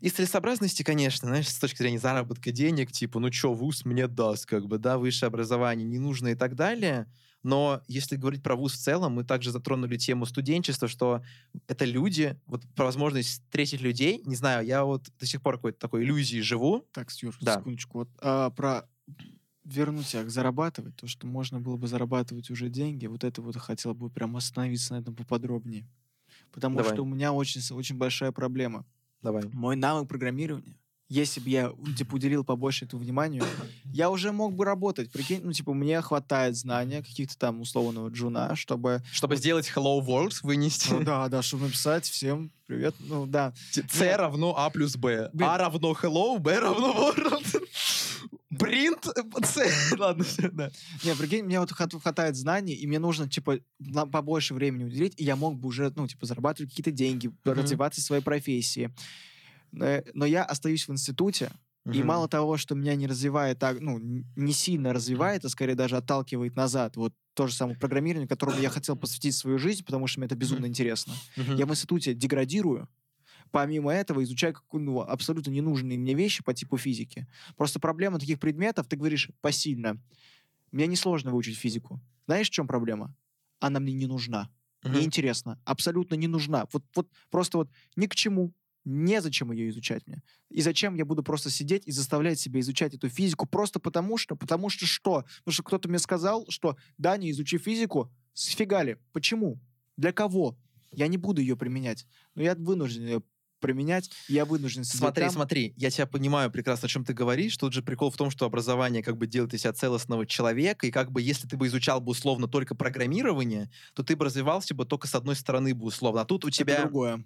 A: из целесообразности, конечно, знаешь, с точки зрения заработка денег, типа, ну что, вуз мне даст, как бы, да, высшее образование не нужно и так далее. Но если говорить про вуз в целом, мы также затронули тему студенчества, что это люди, вот про возможность встретить людей, не знаю, я вот до сих пор какой-то такой иллюзией живу.
B: Так, Сьюр,
A: Да.
B: секундочку. Вот, а, про вернуть тебя к зарабатывать, то, что можно было бы зарабатывать уже деньги, вот это вот хотел бы прям остановиться на этом поподробнее. Потому
A: Давай.
B: что у меня очень, очень большая проблема.
A: Давай.
B: Мой навык программирования, если бы я, типа, уделил побольше этому вниманию, я уже мог бы работать. Прикинь, ну, типа, мне хватает знания каких-то там условного джуна, чтобы...
A: Чтобы сделать Hello World, вынести.
B: Ну да, да, чтобы написать всем привет. Ну да.
A: C равно А плюс Б.
B: Блин.
A: А равно Hello, Б равно World. Принт C. Ладно, все, да.
B: Не, прикинь, мне вот хват- хватает знаний, и мне нужно, типа, побольше времени уделить, и я мог бы уже, ну, типа, зарабатывать какие-то деньги, развиваться в своей профессии. Но, но я остаюсь в институте, и мало того, что меня не развивает так, ну, не сильно развивает, а скорее даже отталкивает назад. Вот то же самое программирование, которому я хотел посвятить свою жизнь, потому что мне это безумно интересно.
A: Мгм.
B: Я в институте деградирую, помимо этого изучаю какую- ну, абсолютно ненужные мне вещи по типу физики. Просто проблема таких предметов, ты говоришь, посильно. Мне несложно выучить физику. Знаешь, в чем проблема? Она мне не нужна.
A: Мгм.
B: Неинтересна. Абсолютно не нужна. Вот, вот просто вот ни к чему. Незачем ее изучать мне. И зачем я буду просто сидеть и заставлять себя изучать эту физику просто потому что? Потому что что? Потому что кто-то мне сказал, что да, не изучи физику, сфигали. Почему? Для кого? Я не буду ее применять. Но я вынужден ее применять. Я вынужден сидеть
A: Смотри,
B: там.
A: смотри, я тебя понимаю прекрасно, о чем ты говоришь. Тут же прикол в том, что образование как бы делает из себя целостного человека, и как бы если ты бы изучал бы условно только программирование, то ты бы развивался бы только с одной стороны бы условно. А тут у
B: Это
A: тебя,
B: другое.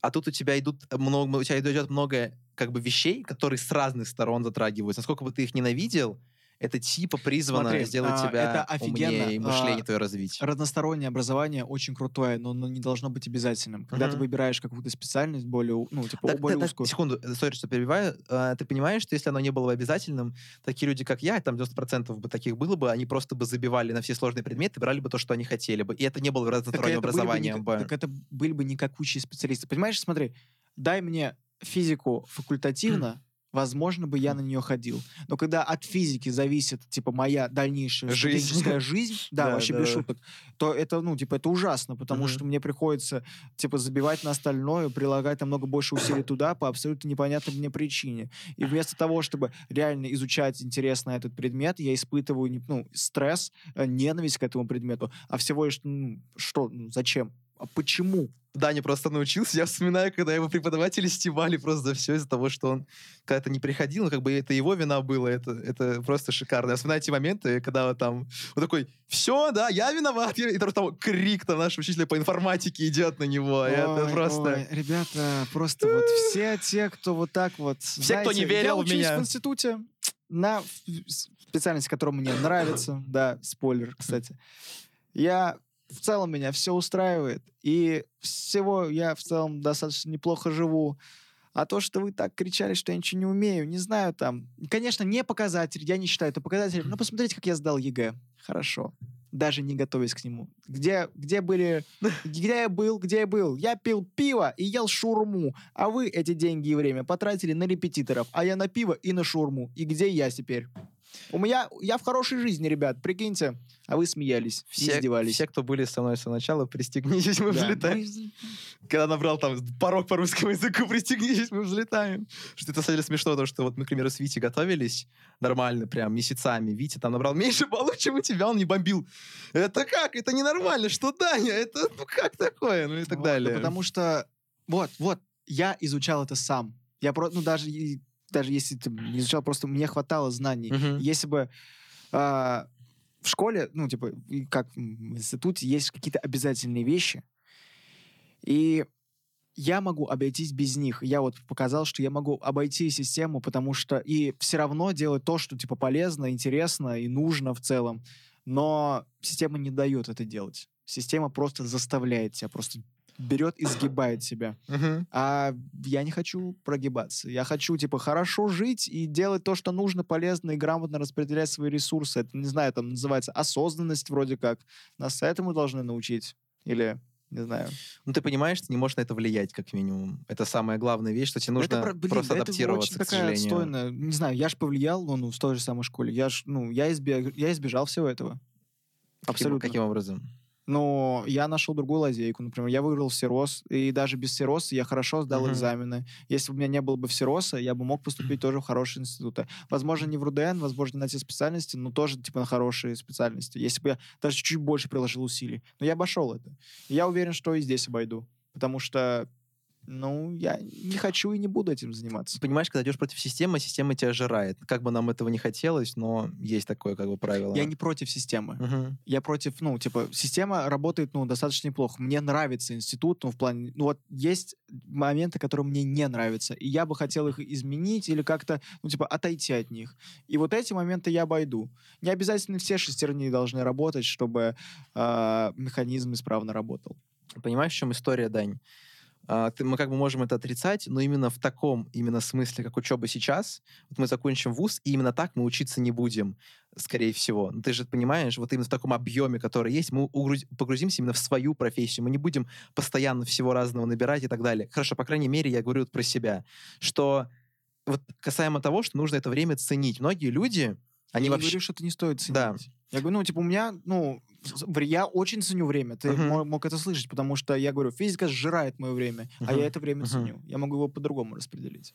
A: а тут у тебя идут много, у тебя идет много как бы вещей, которые с разных сторон затрагиваются. Насколько бы ты их ненавидел, это типа призвано
B: Смотри,
A: сделать
B: а,
A: тебя
B: это офигенно,
A: умнее и мышление
B: а,
A: твое развить.
B: Разностороннее образование очень крутое, но оно не должно быть обязательным. Когда ты
A: Мгм.
B: выбираешь какую-то специальность более, ну, типа,
A: Так,
B: более
A: так,
B: узкую.
A: секунду, э, сори, что перебиваю. А, ты понимаешь, что если оно не было бы обязательным, такие люди, как я, там 90% бы таких было бы, они просто бы забивали на все сложные предметы, брали бы то, что они хотели бы. И это не было бы разносторонним
B: были бы
A: образованием.
B: не,
A: бы.
B: так это были бы никакущие специалисты. Понимаешь, смотри, дай мне физику факультативно, возможно бы я на нее ходил. Но когда от физики зависит, типа, моя дальнейшая
A: Жизнь.
B: студенческая жизнь, да,
A: Да,
B: вообще
A: да,
B: без шуток, то это, ну, типа, это ужасно, потому
A: Мгм.
B: что мне приходится, типа, забивать на остальное, прилагать намного больше усилий туда по абсолютно непонятной мне причине. И вместо того, чтобы реально изучать интересно этот предмет, я испытываю, ну, стресс, э, ненависть к этому предмету, а всего лишь, ну, что, ну, зачем? А почему?
A: Даня просто научился. Я вспоминаю, когда его преподаватели стебали просто за все из-за того, что он когда-то не приходил, ну, как бы это его вина было, это, это просто шикарно. Я вспоминаю те моменты, когда вот там вот такой, все, да, я виноват. я-» И там, там крик там нашего учителя по информатике идет на него. и это
B: Ой,
A: просто...
B: ой, ребята, просто вот все те, кто вот так вот...
A: Все, кто не верил
B: я
A: в меня.
B: в институте на специальность, которая мне нравится. Да, спойлер, кстати. Я в целом меня все устраивает. И всего я в целом достаточно неплохо живу. А то, что вы так кричали, что я ничего не умею, не знаю там. Конечно, не показатель, я не считаю это показателем, но посмотрите, как я сдал ЕГЭ. Хорошо. Даже не готовясь к нему. Где, где были... Где я был, где я был? Я пил пиво и ел шурму. А вы эти деньги и время потратили на репетиторов, а я на пиво и на шурму. И где я теперь? У меня... Я в хорошей жизни, ребят, прикиньте. А вы смеялись,
A: Все,
B: издевались.
A: все, кто были со мной с самого начала, пристегнитесь, мы
B: Да.
A: взлетаем.
B: Мы-
A: Когда набрал там порог по русскому языку, пристегнитесь, мы взлетаем. Что это, деле, смешно, потому что вот мы, к примеру, с Витей готовились нормально, прям месяцами. Витя там набрал меньше баллов, чем у тебя, он не бомбил. Это как? Это ненормально. Что, Даня? Это ну как такое? Ну и так
B: Вот, да
A: далее.
B: потому что, вот, вот, я изучал это сам. Я просто, ну, даже, даже если ты не изучал, просто мне хватало знаний.
A: Мгм.
B: Если бы а, в школе, ну, типа, как в институте, есть какие-то обязательные вещи, и я могу обойтись без них. Я вот показал, что я могу обойти систему, потому что и все равно делать то, что типа полезно, интересно и нужно в целом. Но система не дает это делать. Система просто заставляет тебя, просто берет и сгибает себя. А я не хочу прогибаться. Я хочу, типа, хорошо жить и делать то, что нужно, полезно и грамотно распределять свои ресурсы. Это, не знаю, там называется осознанность вроде как. Нас этому должны научить. Или, не знаю.
A: Ну, ты понимаешь, ты не можешь на это влиять, как минимум. Это самая главная вещь, что тебе нужно
B: это, блин,
A: просто
B: да это
A: адаптироваться,
B: очень
A: к
B: такая
A: сожалению.
B: отстойная. Не знаю, я же повлиял, ну, ну, в той же самой школе. Я ж, ну, я, избег- я избежал всего этого.
A: Каким-
B: Абсолютно.
A: Каким образом?
B: Но я нашел другую лазейку. Например, я выиграл всерос, и даже без всероса я хорошо сдал
A: Мгм.
B: экзамены. Если бы у меня не было бы всероса, я бы мог поступить тоже в хорошие институты. Возможно, не в РУДН, возможно, на те специальности, но тоже типа на хорошие специальности. Если бы я даже чуть-чуть больше приложил усилий. Но я обошел это. И я уверен, что и здесь обойду. Потому что, ну, я не хочу и не буду этим заниматься.
A: Понимаешь, когда идешь против системы, система тебя жирает. Как бы нам этого не хотелось, но есть такое как бы правило.
B: Я не против системы.
A: Мгм.
B: я против, ну, типа, система работает, ну, достаточно неплохо. Мне нравится институт, ну, в плане, ну, вот есть моменты, которые мне не нравятся, и я бы хотел их изменить или как-то, ну, типа, отойти от них. И вот эти моменты я обойду. Не обязательно все шестерни должны работать, чтобы а, механизм исправно работал.
A: Понимаешь, в чем история, Дань? А, мы как бы можем это отрицать, но именно в таком именно смысле, как учеба сейчас, вот мы закончим вуз, и именно так мы учиться не будем, скорее всего. Ну, ты же понимаешь, вот именно в таком объеме, который есть, мы погрузимся именно в свою профессию. Мы не будем постоянно всего разного набирать и так далее. Хорошо, по крайней мере, я говорю вот про себя, что вот касаемо того, что нужно это время ценить. Многие люди, они
B: я
A: вообще...
B: не говорю, что это не стоит ценить.
A: Да.
B: Я говорю, ну, типа, у меня, ну, я очень ценю время. Ты
A: Мгм.
B: мо- мог это слышать, потому что я говорю, физика сжирает мое время, а
A: Мгм.
B: я это время
A: Мгм.
B: ценю. Я могу его по-другому распределить.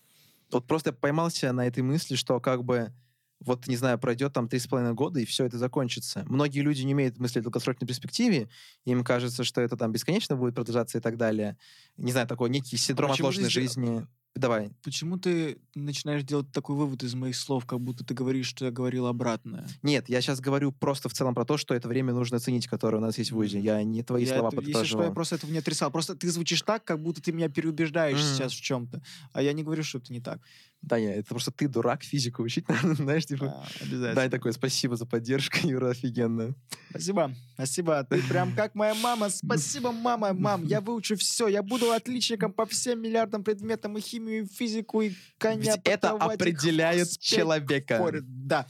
A: вот просто я поймался на этой мысли, что как бы вот, не знаю, пройдет там три с половиной года, и все это закончится. Многие люди не имеют мысли в долгосрочной перспективе, им кажется, что это там бесконечно будет продолжаться и так далее. Не знаю, такой некий синдром
B: почему
A: отложенной
B: здесь-
A: жизни. Давай.
B: Почему ты начинаешь делать такой вывод из моих слов, как будто ты говоришь, что я говорил обратное?
A: Нет, я сейчас говорю просто в целом про то, что это время нужно ценить, которое у нас есть в ВУЗе. Я не твои
B: Я
A: слова
B: это- если что, я
A: подтверждаю.
B: просто этого не отрицал. Просто ты звучишь так, как будто ты меня переубеждаешь
A: Мгм.
B: сейчас в чем-то. А я не говорю, что это не так.
A: Да, нет, это просто ты дурак, физику учить надо, знаешь, типа...
B: А, обязательно.
A: Дай такое, спасибо за поддержку, Юра, офигенно.
B: Спасибо. Спасибо. Ты прям как моя мама. Спасибо, мама. Мам, я выучу все. Я буду отличником по всем миллиардам предметам и химию, физику, и коня
A: Ведь это определяет человека.
B: хоры. Да.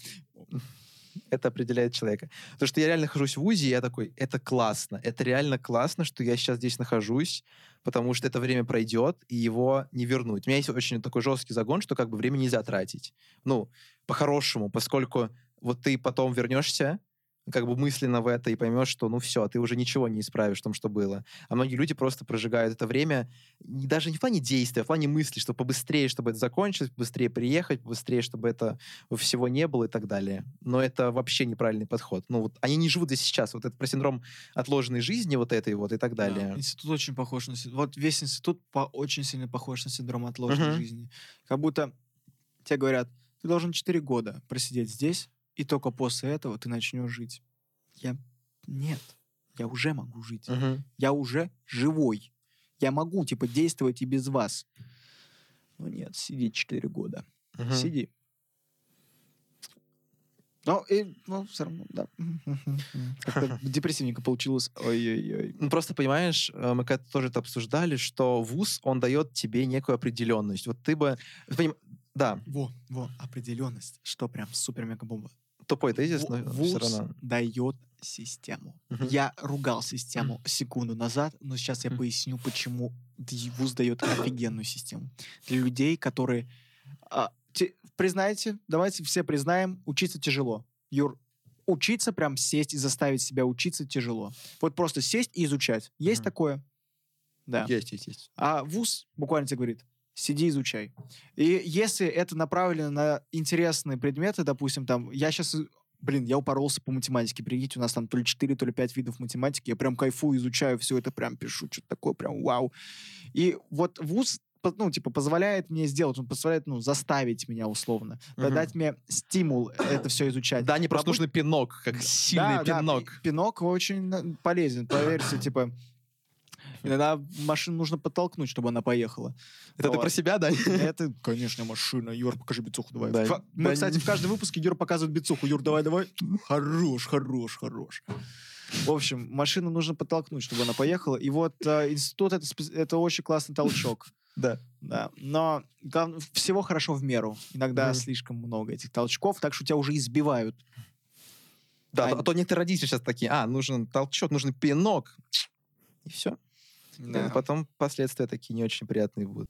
A: это определяет человека. Потому что я реально нахожусь в ВУЗе, и я такой, это классно, это реально классно, что я сейчас здесь нахожусь, потому что это время пройдет, и его не вернуть. У меня есть очень такой жесткий загон, что как бы время нельзя тратить. Ну, по-хорошему, поскольку вот ты потом вернешься, как бы мысленно в это и поймешь, что ну все, ты уже ничего не исправишь в том, что было. А многие люди просто прожигают это время даже не в плане действия, а в плане мысли, что побыстрее, чтобы это закончилось, побыстрее приехать, побыстрее, чтобы это всего не было и так далее. Но это вообще неправильный подход. Ну вот они не живут здесь сейчас. Вот это про синдром отложенной жизни вот этой вот и так
B: Да,
A: далее.
B: институт очень похож на... Вот весь институт по- очень сильно похож на синдром отложенной
A: Мгм.
B: жизни. Как будто тебе говорят, ты должен 4 года просидеть здесь, и только после этого ты начнешь жить. Я... Нет. Я уже могу жить.
A: Мгм.
B: Я уже живой. Я могу, типа, действовать и без вас. Но нет, сиди 4 года.
A: Мгм.
B: Сиди. Ну, и, ну, все равно, да. Как-то депрессивненько получилось. Ой-ой-ой.
A: Ну, просто понимаешь, э, мы когда-то тоже это обсуждали, что вуз, он дает тебе некую определенность. Вот ты бы... поним- Да,
B: Во, во, определенность. Что прям супер-мега-бомба.
A: Тупой тезис, но
B: Вуз
A: все равно.
B: дает систему.
A: Мгм.
B: Я ругал систему секунду назад, но сейчас я
A: Мгм.
B: поясню, почему вуз дает офигенную систему. Для людей, которые... а, те- признайте, давайте все признаем, учиться тяжело. Юр, учиться, прям сесть и заставить себя учиться тяжело. Вот просто сесть и изучать. Есть
A: Мгм.
B: такое? Да.
A: Есть, есть, есть.
B: А вуз буквально тебе говорит, сиди, изучай. И если это направлено на интересные предметы, допустим, там, я сейчас, блин, я упоролся по математике, прикиньте, у нас там то ли 4, то ли 5 видов математики, я прям кайфую, изучаю все это, прям пишу, что-то такое, прям вау. И вот вуз ну, типа, позволяет мне сделать, он позволяет, ну, заставить меня условно,
A: Мгм.
B: дать мне стимул это все изучать.
A: Да, не просто нужен пинок, как сильный
B: да, да,
A: пинок.
B: пи- пинок очень э, полезен, поверьте, типа, иногда машину нужно подтолкнуть, чтобы она поехала.
A: Это ты про себя, да?
B: Это, конечно, машина. Юр, покажи бицуху давай.
A: Да,
B: Фа- Мы,
A: да
B: кстати, в каждом выпуске Юр показывает бицуху. Юр, давай, давай. Хорош, хорош, хорош. В общем, машину нужно подтолкнуть, чтобы она поехала. И вот э, институт это, это очень классный толчок.
A: Да.
B: Да. Но глав- всего хорошо в меру. Иногда
A: Мгм.
B: слишком много этих толчков, так что тебя уже избивают.
A: Да,
B: А-
A: а то некоторые родители сейчас такие, а, нужен толчок, нужен пинок. И все.
B: Да.
A: Потом последствия такие не очень приятные будут.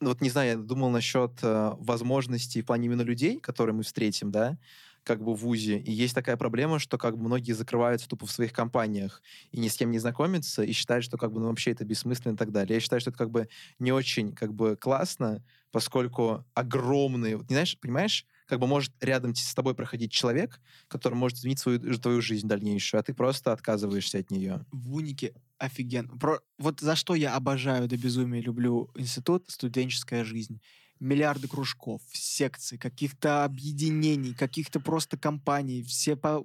A: Ну, вот не знаю, я думал насчет э, возможностей в плане именно людей, которые мы встретим, да, как бы в ВУЗе. И есть такая проблема, что как бы многие закрываются тупо в своих компаниях и ни с кем не знакомятся, и считают, что как бы ну, вообще это бессмысленно и так далее. Я считаю, что это как бы не очень как бы классно, поскольку огромные... Вот, не знаешь, понимаешь, как бы может рядом с тобой проходить человек, который может изменить свою, твою жизнь дальнейшую, а ты просто отказываешься от нее.
B: в Унике офигенно. Про... Вот за что я обожаю до безумия люблю институт студенческая жизнь. Миллиарды кружков, секций, каких-то объединений, каких-то просто компаний, все по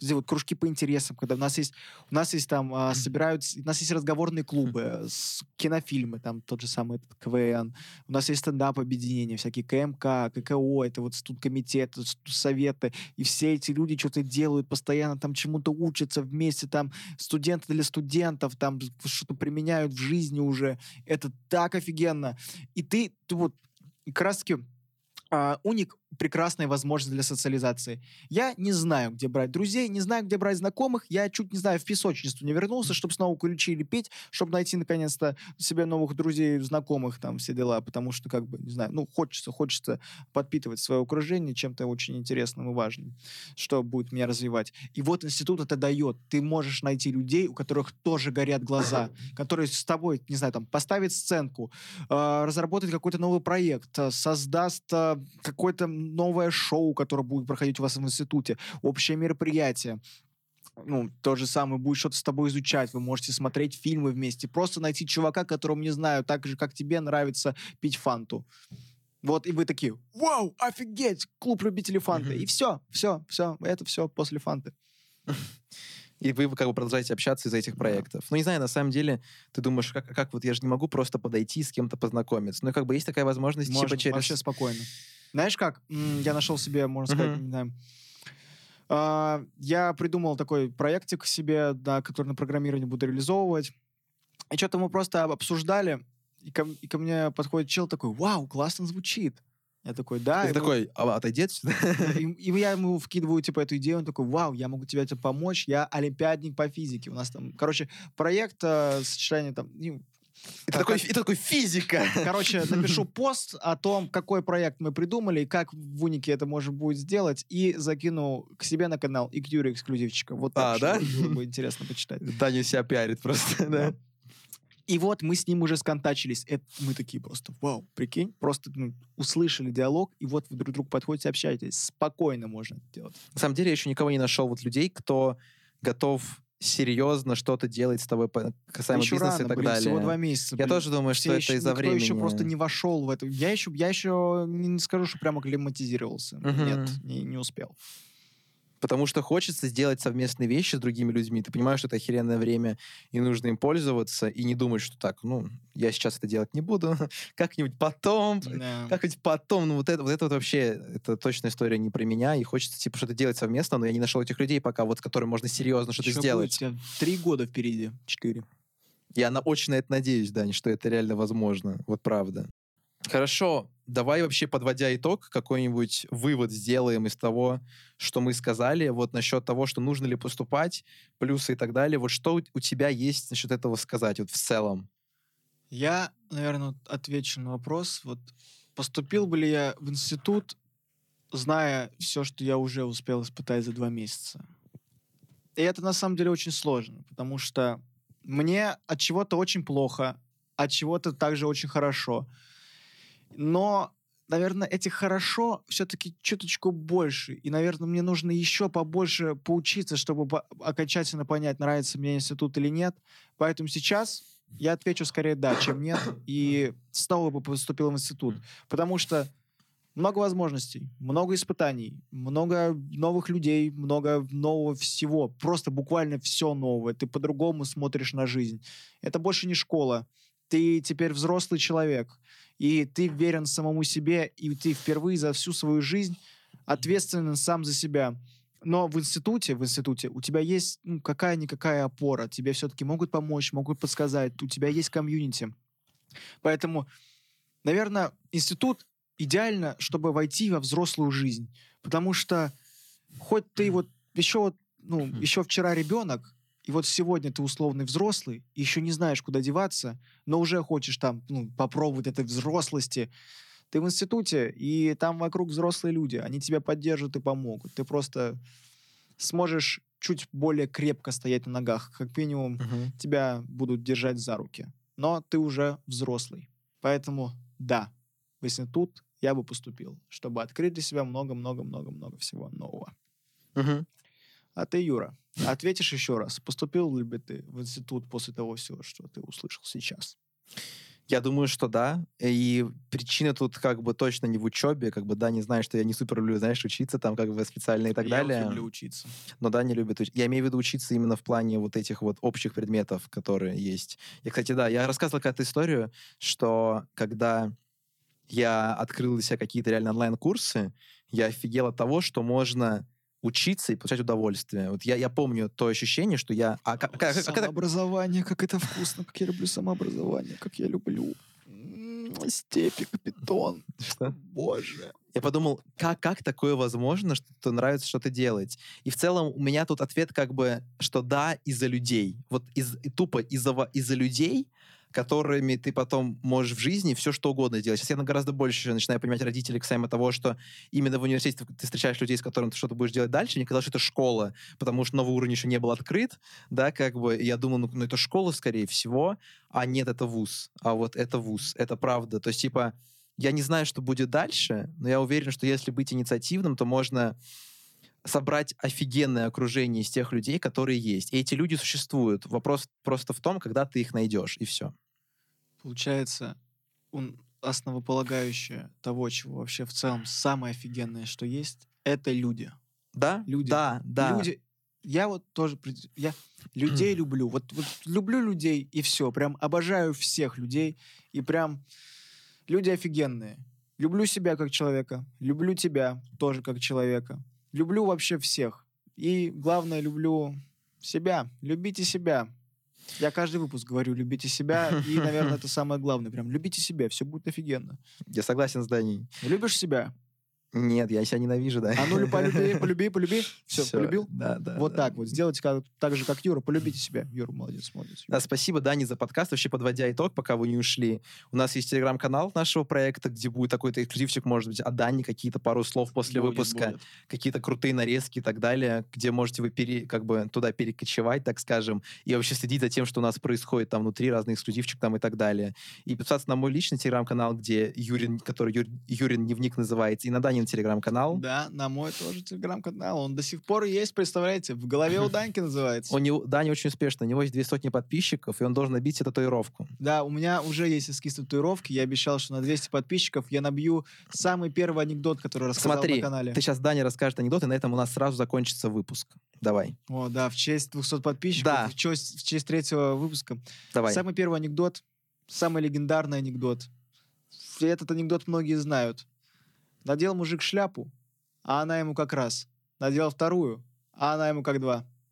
B: вот кружки по интересам, когда у нас есть, у нас есть там, а, собираются, у нас есть разговорные клубы, э, кинофильмы, там тот же самый этот КВН, у нас есть стендап-объединения, всякие КМК, ККО, это вот студкомитеты, советы, и все эти люди что-то делают, постоянно там чему-то учатся вместе, там студенты для студентов, там что-то применяют в жизни уже. Это так офигенно. И ты, ты вот как раз-таки а, уник прекрасная возможность для социализации. Я не знаю, где брать друзей, не знаю, где брать знакомых. Я чуть не знаю, в песочницу не вернулся, чтобы снова куличи лепить, чтобы найти наконец-то себе новых друзей, знакомых, там все дела, потому что, как бы, не знаю, ну, хочется, хочется подпитывать свое окружение чем-то очень интересным и важным, что будет меня развивать. И вот институт это дает. Ты можешь найти людей, у которых тоже горят глаза, которые с тобой, не знаю, там, поставит сценку, э, разработает какой-то новый проект, э, создаст э, какое-то новое шоу, которое будет проходить у вас в институте, общее мероприятие. Ну, то же самое, будет что-то с тобой изучать, вы можете смотреть фильмы вместе, просто найти чувака, которому, не знаю, так же, как тебе нравится пить фанту. Вот, и вы такие, вау, офигеть, клуб любителей фанты. И все, все, все, это все после фанты.
A: И вы как бы продолжаете общаться из-за этих проектов. Ну, не знаю, на самом деле, ты думаешь, как, как вот я же не могу просто подойти с кем-то познакомиться. Ну, как бы есть такая возможность,
B: Можно
A: типа через...
B: вообще спокойно. Знаешь как? Я нашел себе, можно сказать, не знаю, а, я придумал такой проектик себе, да, который на программировании буду реализовывать. И что-то мы просто об- обсуждали, и ко, и ко мне подходит чел такой, вау, классно звучит. Я такой, да.
A: Ты такой, а, отойди отсюда.
B: И, и я ему вкидываю, типа, эту идею, он такой, вау, я могу тебе это помочь, я олимпиадник по физике. У нас там, короче, проект э, сочетания там...
A: И ты
B: А
A: такой, и ты такой, физика.
B: Короче, напишу пост о том, какой проект мы придумали, как в Унике это можно будет сделать, и закину к себе на канал и к Юре эксклюзивчика. Вот так,
A: А, да?
B: Будет интересно почитать.
A: Даня себя пиарит просто, да.
B: И вот мы с ним уже сконтачились. Это мы такие просто, вау, прикинь, просто ну, услышали диалог, и вот вы друг другу подходите, общаетесь. Спокойно можно делать.
A: На самом деле я еще никого не нашел вот людей, кто готов серьезно что-то делать с тобой касаемо
B: Еще
A: бизнеса
B: рано,
A: и так
B: блин,
A: далее.
B: всего два месяца.
A: Я
B: блин.
A: тоже думаю, что
B: Все
A: это
B: еще-
A: из-за
B: никто
A: времени.
B: еще просто не вошел в это. Я еще, я еще не, скажу, что прямо акклиматизировался.
A: Мгм.
B: Нет, не, не успел.
A: Потому что хочется сделать совместные вещи с другими людьми. Ты понимаешь, что это охеренное время, и нужно им пользоваться, и не думать, что так, ну, я сейчас это делать не буду, как-нибудь потом,
B: Да.
A: как-нибудь потом. Ну, вот это, вот это вот вообще, это точно история не про меня, и хочется, типа, что-то делать совместно, но я не нашел этих людей пока, вот с которыми можно серьезно что-то
B: Ещё
A: сделать.
B: три года впереди, четыре.
A: Я на, очень на это надеюсь, Дань, что это реально возможно. Вот правда. Хорошо, давай вообще, подводя итог, какой-нибудь вывод сделаем из того, что мы сказали, вот насчет того, что нужно ли поступать, плюсы и так далее. Вот что у, тебя есть насчет этого сказать, вот в целом?
B: Я, наверное, отвечу на вопрос. Вот поступил бы ли я в институт, зная все, что я уже успел испытать за два месяца? И это на самом деле очень сложно, потому что мне от чего-то очень плохо, от чего-то также очень хорошо. Но, наверное, этих хорошо все-таки чуточку больше. И, наверное, мне нужно еще побольше поучиться, чтобы по- окончательно понять, нравится мне институт или нет. Поэтому сейчас я отвечу скорее да, чем нет. И снова бы поступил в институт. Потому что много возможностей, много испытаний, много новых людей, много нового всего. Просто буквально все новое. Ты по-другому смотришь на жизнь. Это больше не школа. Ты теперь взрослый человек. И ты верен самому себе, и ты впервые за всю свою жизнь ответственен сам за себя. Но в институте, в институте у тебя есть ну, какая-никакая опора. Тебе все-таки могут помочь, могут подсказать. У тебя есть комьюнити. Поэтому, наверное, институт идеально, чтобы войти во взрослую жизнь. Потому что хоть ты вот еще вот, ну, еще вчера ребенок, и вот сегодня ты условный взрослый, еще не знаешь, куда деваться, но уже хочешь там ну, попробовать этой взрослости. Ты в институте, и там вокруг взрослые люди, они тебя поддержат и помогут. Ты просто сможешь чуть более крепко стоять на ногах. Как минимум, тебя будут держать за руки. Но ты уже взрослый. Поэтому да, в институт я бы поступил, чтобы открыть для себя много-много-много-много всего нового.
A: Мгм.
B: А ты, Юра, ответишь еще раз, поступил ли бы ты в институт после того всего, что ты услышал сейчас?
A: Я думаю, что да. И причина тут как бы точно не в учебе. Как бы да, не знаю, что я не супер люблю, знаешь, учиться там как бы специально и так
B: я вот
A: далее.
B: люблю учиться.
A: но да, не любит. уч- Я имею в виду учиться именно в плане вот этих вот общих предметов, которые есть. Я, кстати, да, я рассказывал какую-то историю, что когда я открыл для себя какие-то реально онлайн-курсы, я офигел от того, что можно учиться и получать удовольствие. Вот я, я помню то ощущение, что я... А, как, как- это-
B: Самообразование, как это вкусно, как я люблю самообразование, как я люблю м, степи, капитон.
A: Что?
B: Боже.
A: Я подумал, как, как такое возможно, что тебе нравится что-то делать? И в целом у меня тут ответ как бы, что да, из-за людей. Вот из, тупо из-за из-за людей, которыми ты потом можешь в жизни все что угодно делать. Сейчас я гораздо больше начинаю понимать родителей касаемо того, что именно в университете ты встречаешь людей, с которыми ты что-то будешь делать дальше. Мне казалось, что это школа, потому что новый уровень еще не был открыт, да, как бы. Я думал, ну, ну это школа, скорее всего, а нет, это вуз. А вот это вуз, это правда. То есть, типа, я не знаю, что будет дальше, но я уверен, что если быть инициативным, то можно собрать офигенное окружение из тех людей, которые есть. И эти люди существуют. Вопрос просто в том, когда ты их найдешь, и все.
B: Получается, он основополагающее того, чего вообще в целом самое офигенное, что есть, это люди.
A: Да?
B: Люди.
A: Да, да.
B: Люди. Я вот тоже я людей люблю. Вот, вот люблю людей и все. Прям обожаю всех людей. И прям люди офигенные. Люблю себя как человека. Люблю тебя тоже как человека. Люблю вообще всех. И главное, люблю себя. Любите себя. Я каждый выпуск говорю, любите себя, и, наверное, это самое главное. Прям любите себя, все будет офигенно.
A: Я согласен с Даней.
B: Любишь себя?
A: Нет, я себя ненавижу, да.
B: А ну, лю- полюби, полюби, полюби. Все,
A: Всё,
B: полюбил?
A: Да, да.
B: Вот
A: да.
B: так вот. Сделайте как, так же, как Юра. Полюбите себя. Юра, молодец, молодец.
A: Да, спасибо, Дани, за подкаст. Вообще, подводя итог, пока вы не ушли, у нас есть телеграм-канал нашего проекта, где будет такой-то эксклюзивчик, может быть, от Дани, какие-то пару слов после
B: Будет,
A: выпуска,
B: будет.
A: какие-то крутые нарезки и так далее, где можете вы пере, как бы туда перекочевать, так скажем, и вообще следить за тем, что у нас происходит там внутри, разный эксклюзивчик там и так далее. И подписаться на мой личный телеграм-канал, где Юрин, который Юр- Юрин Дневник называется, и на Данин телеграм-канал.
B: Да, на мой тоже телеграм-канал. Он до сих пор есть, представляете? В голове у Даньки называется.
A: У него, Даня очень успешно, у него есть две сотни подписчиков, и он должен набить эту татуировку.
B: Да, у меня уже есть эскиз татуировки. Я обещал, что на 200 подписчиков я набью самый первый анекдот, который рассказал
A: Смотри,
B: на канале.
A: ты сейчас Даня расскажет анекдот, и на этом у нас сразу закончится выпуск. Давай,
B: О, да, в честь 200 подписчиков,
A: Да.
B: в, честь, в честь третьего выпуска.
A: давай.
B: Самый первый анекдот, самый легендарный анекдот. Этот анекдот многие знают. Надел мужик шляпу, а она ему как раз. Надел вторую, а она ему как два.